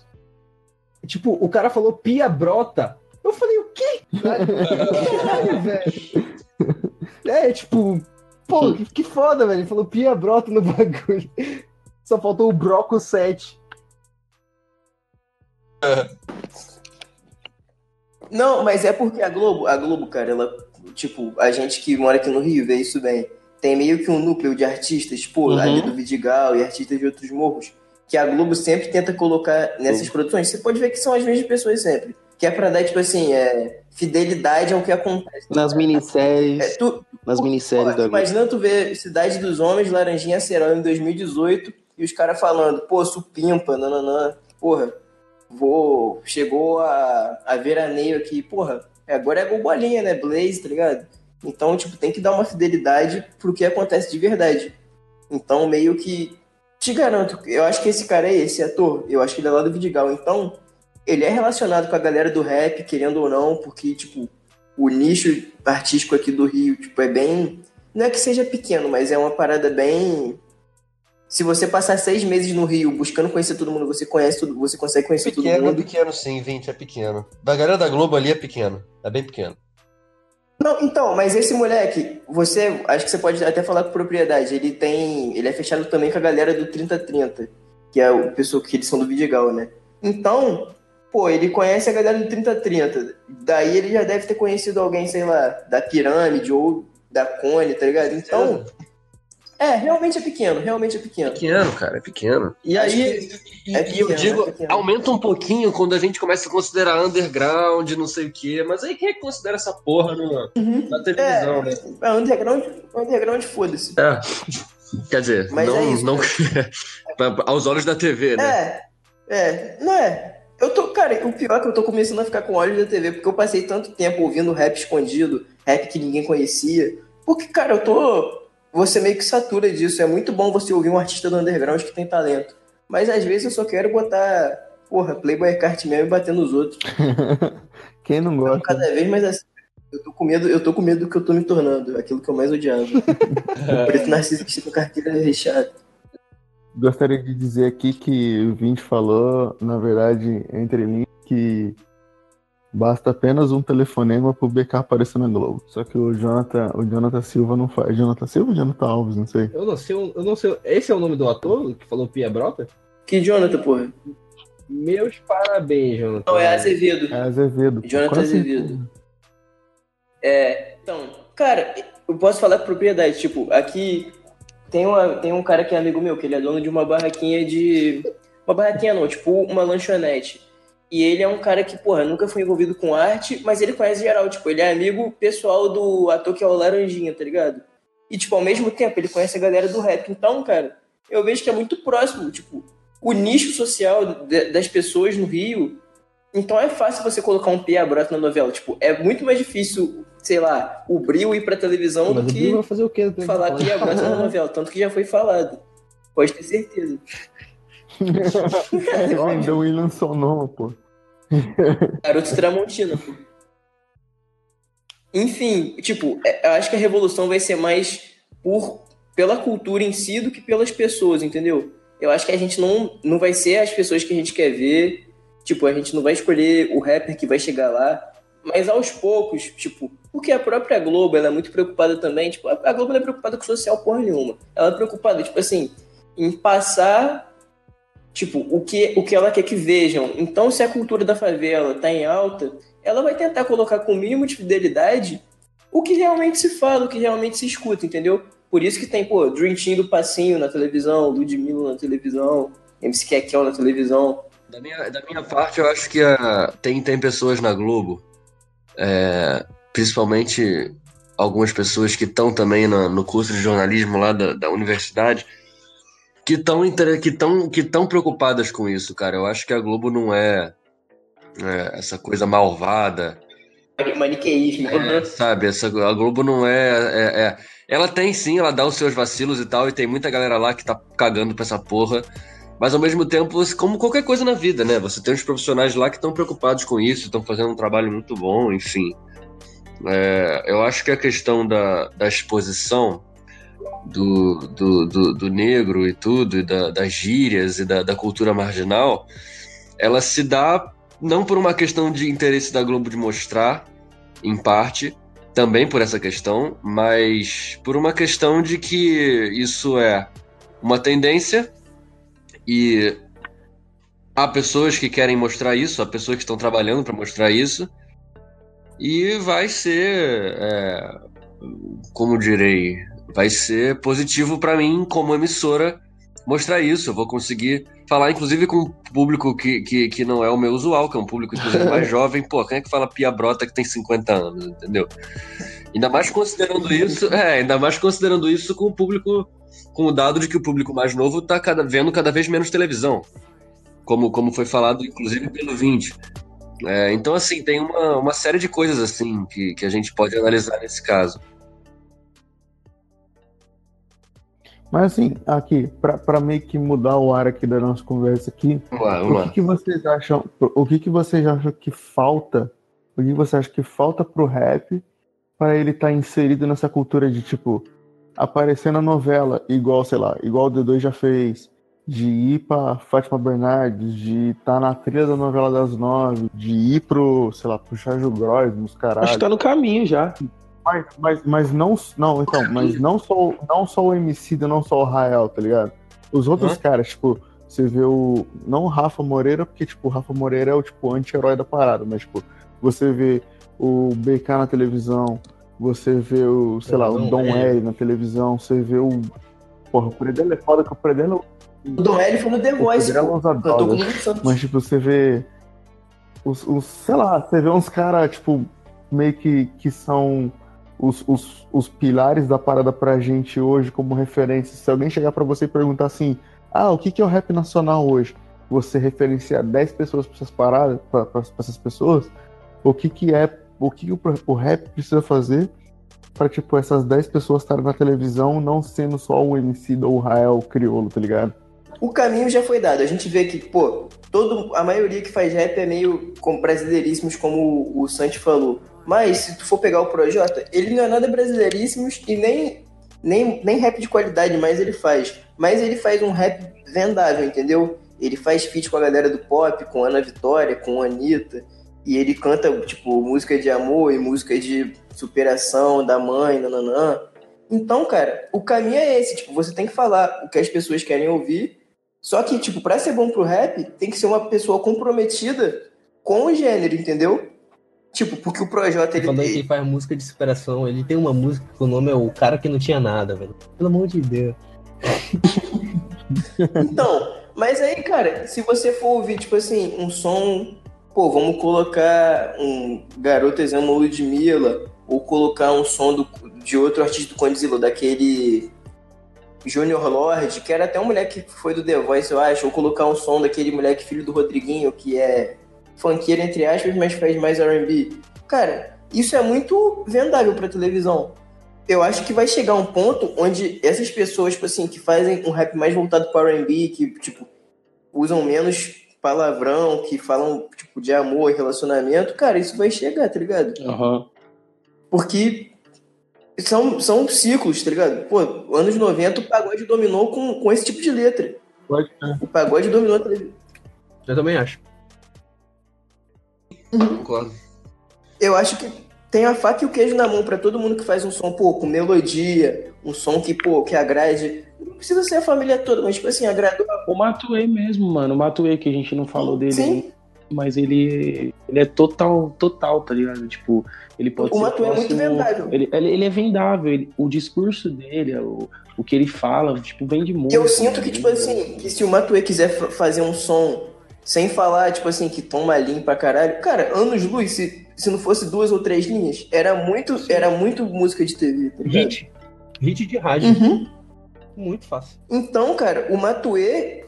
tipo, o cara falou pia brota. Eu falei, o quê? (laughs) Caralho, velho. É, tipo, pô, que foda, velho. Ele falou pia brota no (laughs) bagulho. Só faltou o Broco 7. Não, mas é porque a Globo, a Globo, cara, ela, tipo, a gente que mora aqui no Rio vê isso bem. Tem meio que um núcleo de artistas, pô, uhum. ali do Vidigal e artistas de outros morros, que a Globo sempre tenta colocar nessas uhum. produções. Você pode ver que são as mesmas pessoas sempre. Que é pra dar, tipo assim, é, fidelidade ao que acontece. Nas minisséries. É, tu, nas minisséries pô, da. Imagina tu ver Cidade dos Homens, Laranjinha Acerol em 2018 e os caras falando, pô, supimpa, nananã, porra, vou, chegou a, a veraneio aqui, porra, agora é bolinha, né, Blaze, tá ligado? Então, tipo, tem que dar uma fidelidade pro que acontece de verdade. Então, meio que, te garanto, eu acho que esse cara é esse ator, eu acho que ele é lá do Vidigal, então, ele é relacionado com a galera do rap, querendo ou não, porque, tipo, o nicho artístico aqui do Rio, tipo, é bem. Não é que seja pequeno, mas é uma parada bem se você passar seis meses no Rio buscando conhecer todo mundo, você conhece tudo, você consegue conhecer pequeno, todo mundo. É pequeno, sim, 20 é pequeno. Da galera da Globo ali é pequeno. É bem pequeno. Não, então, mas esse moleque, você, acho que você pode até falar com propriedade. Ele tem, ele é fechado também com a galera do 3030, que é o pessoal que eles são do Vidigal, né? Então, pô, ele conhece a galera do 3030. Daí ele já deve ter conhecido alguém, sei lá, da Pirâmide ou da Cone, tá ligado? Então, é, realmente é pequeno, realmente é pequeno. Pequeno, cara, é pequeno. E aí, e, é pequeno, eu digo, é aumenta um pouquinho quando a gente começa a considerar underground, não sei o quê, mas aí quem é que considera essa porra no, uhum. na televisão, é, né? É, underground, underground foda-se. É. Quer dizer, mas não, é isso, não (laughs) aos olhos da TV, né? É, é, não é. Eu tô, cara, o pior é que eu tô começando a ficar com olhos da TV, porque eu passei tanto tempo ouvindo rap escondido, rap que ninguém conhecia. Porque, cara, eu tô você meio que satura disso. É muito bom você ouvir um artista do underground que tem talento. Mas às vezes eu só quero botar, porra, Playboy Kart mesmo e bater nos outros. (laughs) Quem não gosta? Então, cada vez mais assim. Eu tô com medo, eu tô com medo do que eu tô me tornando, aquilo que eu mais odiava. (laughs) o preto narcisista com carteira recheada. Gostaria de dizer aqui que o Vinte falou, na verdade, entre linhas, que Basta apenas um telefonema pro BK aparecer na Globo. Só que o Jonathan, o Jonathan Silva não faz. Jonathan Silva ou Jonathan Alves? Não sei. Eu não sei, eu não sei. Esse é o nome do ator que falou Pia Brota? Que Jonathan, porra? Meus parabéns, Jonathan. Não, é Azevedo. É Azevedo. Jonathan Azevedo. É, então, cara, eu posso falar com propriedade. Tipo, aqui tem, uma, tem um cara que é amigo meu, que ele é dono de uma barraquinha de. Uma barraquinha não, tipo uma lanchonete. E ele é um cara que, porra, nunca foi envolvido com arte, mas ele conhece geral. Tipo, ele é amigo pessoal do ator que é o Laranjinha, tá ligado? E, tipo, ao mesmo tempo, ele conhece a galera do rap. Então, cara, eu vejo que é muito próximo, tipo, o nicho social de, das pessoas no Rio. Então é fácil você colocar um Pia Brota na novela. Tipo, é muito mais difícil, sei lá, o Bril ir pra televisão mas do que vai fazer o quê? falar Pia Brota na novela. Tanto que já foi falado. Pode ter certeza. (laughs) Ainda o William Sonoma, pô. Garoto Tramontina, pô. Enfim, tipo, é, eu acho que a revolução vai ser mais por pela cultura em si do que pelas pessoas, entendeu? Eu acho que a gente não, não vai ser as pessoas que a gente quer ver. Tipo, a gente não vai escolher o rapper que vai chegar lá. Mas aos poucos, tipo, porque a própria Globo, ela é muito preocupada também. Tipo, a Globo é preocupada com social porra nenhuma. Ela é preocupada, tipo assim, em passar Tipo, o que, o que ela quer que vejam. Então, se a cultura da favela tá em alta, ela vai tentar colocar com o mínimo de fidelidade o que realmente se fala, o que realmente se escuta, entendeu? Por isso que tem, pô, Dream Team do Passinho na televisão, Ludmilla na televisão, MC Kekel na televisão. Da minha, da minha parte, eu acho que a, tem, tem pessoas na Globo, é, principalmente algumas pessoas que estão também no, no, curso de jornalismo lá da, da universidade, que estão que tão, que tão preocupadas com isso, cara. Eu acho que a Globo não é, é essa coisa malvada. Maniqueísmo. É, sabe, essa, a Globo não é, é, é, Ela tem sim, ela dá os seus vacilos e tal, e tem muita galera lá que tá cagando pra essa porra. Mas ao mesmo tempo, como qualquer coisa na vida, né? Você tem uns profissionais lá que estão preocupados com isso, estão fazendo um trabalho muito bom, enfim. É, eu acho que a questão da, da exposição do, do, do, do, negro e tudo, e da, das gírias e da, da cultura marginal, ela se dá não por uma questão de interesse da Globo de mostrar, em parte, também por essa questão, mas por uma questão de que isso é uma tendência e há pessoas que querem mostrar isso, há pessoas que estão trabalhando para mostrar isso, e vai ser, é, como direi, vai ser positivo para mim como emissora mostrar isso. Eu vou conseguir falar, inclusive, com um público que, que, que não é o meu usual, que é um público mais (laughs) jovem. Pô, quem é que fala Pia Brota que tem 50 anos, entendeu? Ainda mais considerando isso, é, ainda mais considerando isso com o público, com o dado de que o público mais novo tá cada, vendo cada vez menos televisão. Como, como foi falado, inclusive, pelo 20. É, então, assim, tem uma, uma série de coisas assim que, que a gente pode analisar nesse caso. Mas assim, aqui, para meio que mudar o ar aqui da nossa conversa aqui, o que, que, vocês acham? O que, que vocês acham que falta? O que você acha que falta pro rap para ele estar tá inserido nessa cultura de tipo aparecer na novela, igual, sei lá, igual o D2 já fez, de ir pra Fátima Bernardes, de estar tá na trilha da novela das nove, de ir pro, sei lá, pro Charles Gross, nos caralho. Acho que tá no caminho já. Mas, mas, mas não, não, então, mas não só, não só o MC, não só o Rael, tá ligado? Os outros caras, tipo, você vê o. Não o Rafa Moreira, porque, tipo, o Rafa Moreira é o, tipo, anti-herói da parada, mas, tipo, você vê o BK na televisão, você vê o, sei lá, o Dom L na televisão, você vê o. Porra, o Predelo é foda que o Predelo o Dom L foi no The Voice. Mas, tipo, você vê. Os, os, sei lá, você vê uns caras, tipo, meio que, que são os, os, os pilares da parada pra gente hoje como referência. Se alguém chegar para você e perguntar assim: ah, o que, que é o rap nacional hoje? Você referenciar 10 pessoas pra essas paradas, pra, pra, pra essas pessoas, o que, que é, o que, o, o rap precisa fazer para tipo, essas 10 pessoas estarem na televisão, não sendo só o MC ou o Rael Criolo, tá ligado? o caminho já foi dado. A gente vê que, pô, todo, a maioria que faz rap é meio com brasileiríssimos, como o, Santi falou. Mas, se tu for pegar o Projota, ele não é nada brasileiríssimos e nem, nem, nem rap de qualidade mais ele faz. Mas ele faz um rap vendável, entendeu? Ele faz feat com a galera do pop, com Ana Vitória, com Anitta. E ele canta, tipo, música de amor e música de superação da mãe, nananã. Então, cara, o caminho é esse. Tipo, você tem que falar o que as pessoas querem ouvir só que, tipo, pra ser bom pro rap, tem que ser uma pessoa comprometida com o gênero, entendeu? Tipo, porque o Projota, ele... Falando que faz música de superação, ele tem uma música que o nome é O Cara Que Não Tinha Nada, velho. Pelo amor de Deus. (laughs) então, mas aí, cara, se você for ouvir, tipo assim, um som... Pô, vamos colocar um Garoto Exemplo Ludmilla, ou colocar um som do, de outro artista do Condzilla, daquele Junior Lord, que era até um moleque que foi do The Voice, eu acho, ou colocar um som daquele moleque filho do Rodriguinho, que é funkeiro, entre aspas, mas faz mais R&B. Cara, isso é muito vendável pra televisão. Eu acho que vai chegar um ponto onde essas pessoas, tipo assim, que fazem um rap mais voltado para R&B, que, tipo, usam menos palavrão, que falam, tipo, de amor e relacionamento, cara, isso vai chegar, tá ligado? Uhum. Porque são, são ciclos, tá ligado? Pô, anos 90 o pagode dominou com, com esse tipo de letra. Pode, O pagode dominou a televisão. Eu também acho. Uhum. Concordo. Eu acho que tem a faca e o queijo na mão para todo mundo que faz um som, pô, com melodia, um som que, pô, que agrade. Não precisa ser a família toda, mas, tipo assim, agradou. O Matuei mesmo, mano. O Matuei que a gente não falou dele. Sim. mas ele, ele é total, total, tá ligado? Tipo, ele pode o ser. Matuê é muito vendável. Ele, ele, é vendável, ele, o discurso dele, o, o que ele fala, tipo, vende muito. Eu sinto que, tipo assim, que se o Matuê quiser fazer um som sem falar, tipo assim, que toma linha pra caralho, cara, anos luz, se, se não fosse duas ou três linhas, era muito, era muito música de TV, tá Hit. Hit de rádio. Uhum. Muito fácil. Então, cara, o Matuê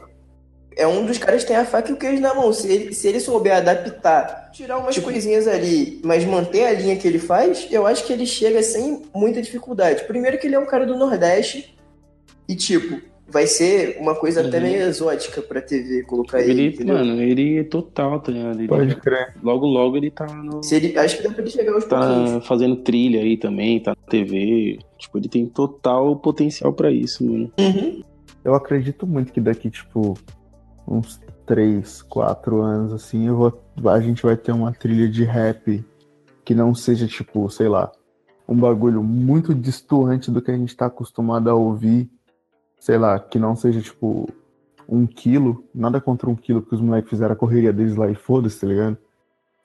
é um dos caras que tem a faca e o queijo na mão. Se ele, se ele souber adaptar, tirar umas tipo, coisinhas ali, mas manter a linha que ele faz, eu acho que ele chega sem muita dificuldade. Primeiro que ele é um cara do Nordeste e, tipo, vai ser uma coisa uhum. até meio exótica pra TV colocar ele. ele mano, ele é total, tá ligado? Ele, Pode crer. Logo, logo ele tá no. Se ele, acho que dá pra ele chegar aos Tá pouquinhos. fazendo trilha aí também, tá na TV. Tipo, ele tem total potencial pra isso, mano. Uhum. Eu acredito muito que daqui, tipo, uns 3, 4 anos, assim, eu vou, a gente vai ter uma trilha de rap que não seja, tipo, sei lá, um bagulho muito distoante do que a gente tá acostumado a ouvir. Sei lá, que não seja, tipo, um quilo. Nada contra um quilo, porque os moleques fizeram a correria deles lá e foda-se, tá ligado?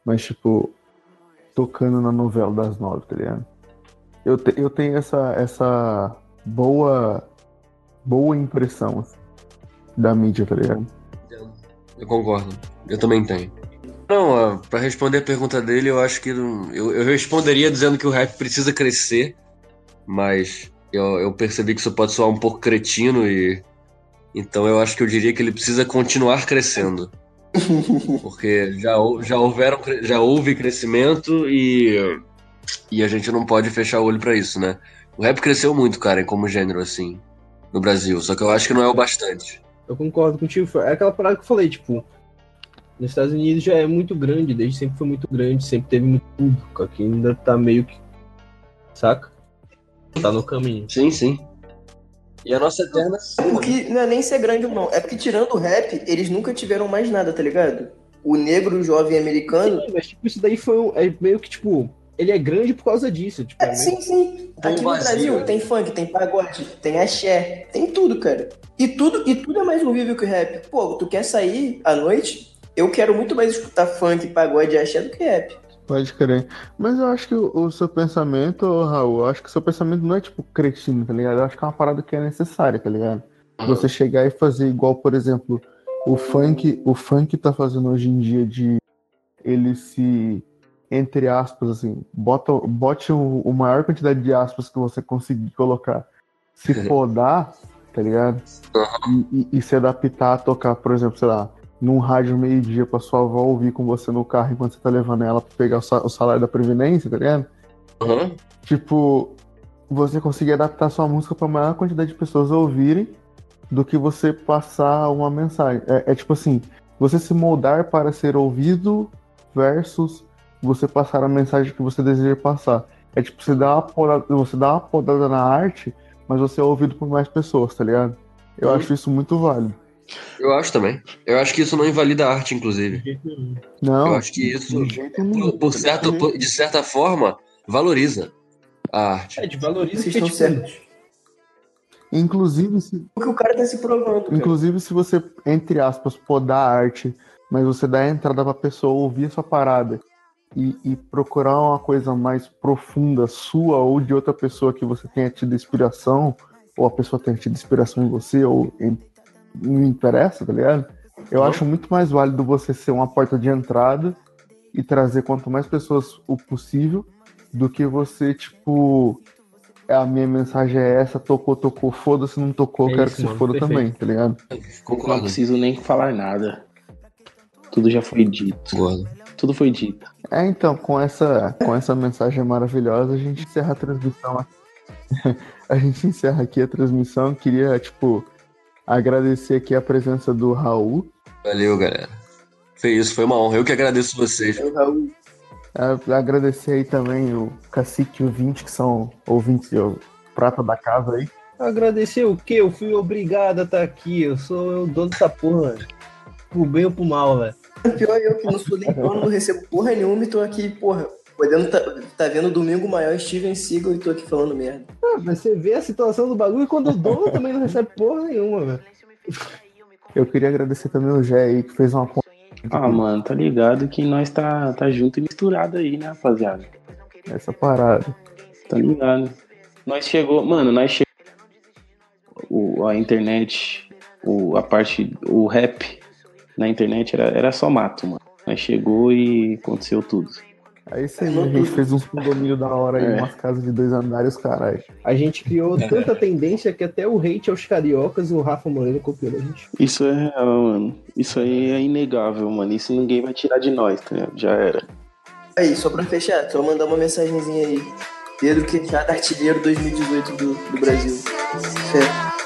Mas, tipo, tocando na novela das nove, tá ligado? Eu, te, eu tenho essa, essa boa, boa impressão assim, da mídia, tá ligado? Eu concordo. Eu também tenho. Não, para responder a pergunta dele, eu acho que eu, eu responderia dizendo que o rap precisa crescer, mas eu, eu percebi que isso pode soar um pouco cretino e então eu acho que eu diria que ele precisa continuar crescendo. (laughs) Porque já, já, houveram, já houve crescimento e, e a gente não pode fechar o olho para isso, né? O rap cresceu muito, cara, como gênero, assim, no Brasil. Só que eu acho que não é o bastante. Eu concordo contigo. É aquela parada que eu falei, tipo, nos Estados Unidos já é muito grande, desde sempre foi muito grande, sempre teve muito público. Aqui ainda tá meio que. Saca? Tá no caminho. Sim, sim. E a nossa eterna. Porque não é nem ser grande ou não. É porque tirando o rap, eles nunca tiveram mais nada, tá ligado? O negro jovem americano. Sim, mas tipo, isso daí foi um, é meio que, tipo, ele é grande por causa disso. Tipo, é, é sim, sim. Aqui no Brasil tem funk, tem pagode, tem axé, tem tudo, cara. E tudo, e tudo é mais horrível que o rap. Pô, tu quer sair à noite? Eu quero muito mais escutar funk, pagode e axé do que rap. Pode crer. Mas eu acho que o, o seu pensamento, Raul, eu acho que o seu pensamento não é tipo cretino, tá ligado? Eu acho que é uma parada que é necessária, tá ligado? Você chegar e fazer igual, por exemplo, o funk, o funk tá fazendo hoje em dia de ele se entre aspas, assim, bota, bote o, o maior quantidade de aspas que você conseguir colocar. Se podar, tá ligado? E, e, e, se adaptar a tocar, por exemplo, sei lá, num rádio meio-dia pra sua avó ouvir com você no carro enquanto você tá levando ela pra pegar o, salário da Previdência, tá ligado? Uhum. Tipo, você conseguir adaptar sua música pra maior quantidade de pessoas ouvirem do que você passar uma mensagem. É, é tipo assim, você se moldar para ser ouvido versus você passar a mensagem que você deseja passar. É tipo, você dá uma podada, você dá uma podada na arte, mas você é ouvido por mais pessoas, tá ligado? Eu acho isso muito válido. Eu acho também. Eu acho que isso não invalida a arte, inclusive. Não. Eu acho que isso, por, por certo, por, de certa forma, valoriza a arte. É, de valoriza Vocês estão certos. Inclusive, se... Porque o cara tá se provando. Cara. Inclusive, se você, entre aspas, podar a arte, mas você dá a entrada pra pessoa ouvir a sua parada e, e, procurar uma coisa mais profunda sua ou de outra pessoa que você tenha tido inspiração, ou a pessoa tenha tido inspiração em você, ou em, não interessa, tá ligado? Eu acho muito mais válido você ser uma porta de entrada e trazer quanto mais pessoas o possível do que você, tipo, a minha mensagem é essa, tocou, tocou, foda-se, não tocou, é quero isso, que se foda perfeito. também, tá ligado? Concordo. Não preciso nem falar nada. Tudo já foi dito. Concordo. Tudo foi dito. É, então, com essa, com essa mensagem maravilhosa, a gente encerra a transmissão aqui. (laughs) a gente encerra aqui a transmissão. Queria, tipo, agradecer aqui a presença do Raul. Valeu, galera. Foi isso, foi uma honra. Eu que agradeço vocês. Valeu, Raul. É, agradecer aí também o Cacique e o Vinte, que são ouvintes o prata da casa aí. Agradecer o quê? Eu fui obrigado a estar aqui. Eu sou o dono dessa porra. Pro bem ou pro mal, velho. Pior eu que não sou nem dono, não recebo porra nenhuma e tô aqui, porra, podendo tá, tá vendo Domingo Maior Steven Seagal e tô aqui falando merda. Ah, mas você vê a situação do bagulho quando o dono também não recebe porra nenhuma, velho. Eu queria agradecer também o Jé aí, que fez uma Ah, mano, tá ligado que nós tá, tá junto e misturado aí, né, rapaziada? Essa parada. Tá ligado? Nós chegou, mano, nós chegou o, a internet, o, a parte, o rap na internet era, era só mato, mano. Nós chegou e aconteceu tudo. Aí você a gente fez uns condomínio da hora aí, é. umas casas de dois andares, caralho. A gente criou tanta tendência que até o hate aos cariocas o Rafa Moreira copiou da gente. Isso é real, mano. Isso aí é inegável, mano. Isso ninguém vai tirar de nós, tá ligado? Já era. Aí, só pra fechar, só mandar uma mensagenzinha aí. Pedro Queixada, artilheiro 2018 do, do Brasil. Fé.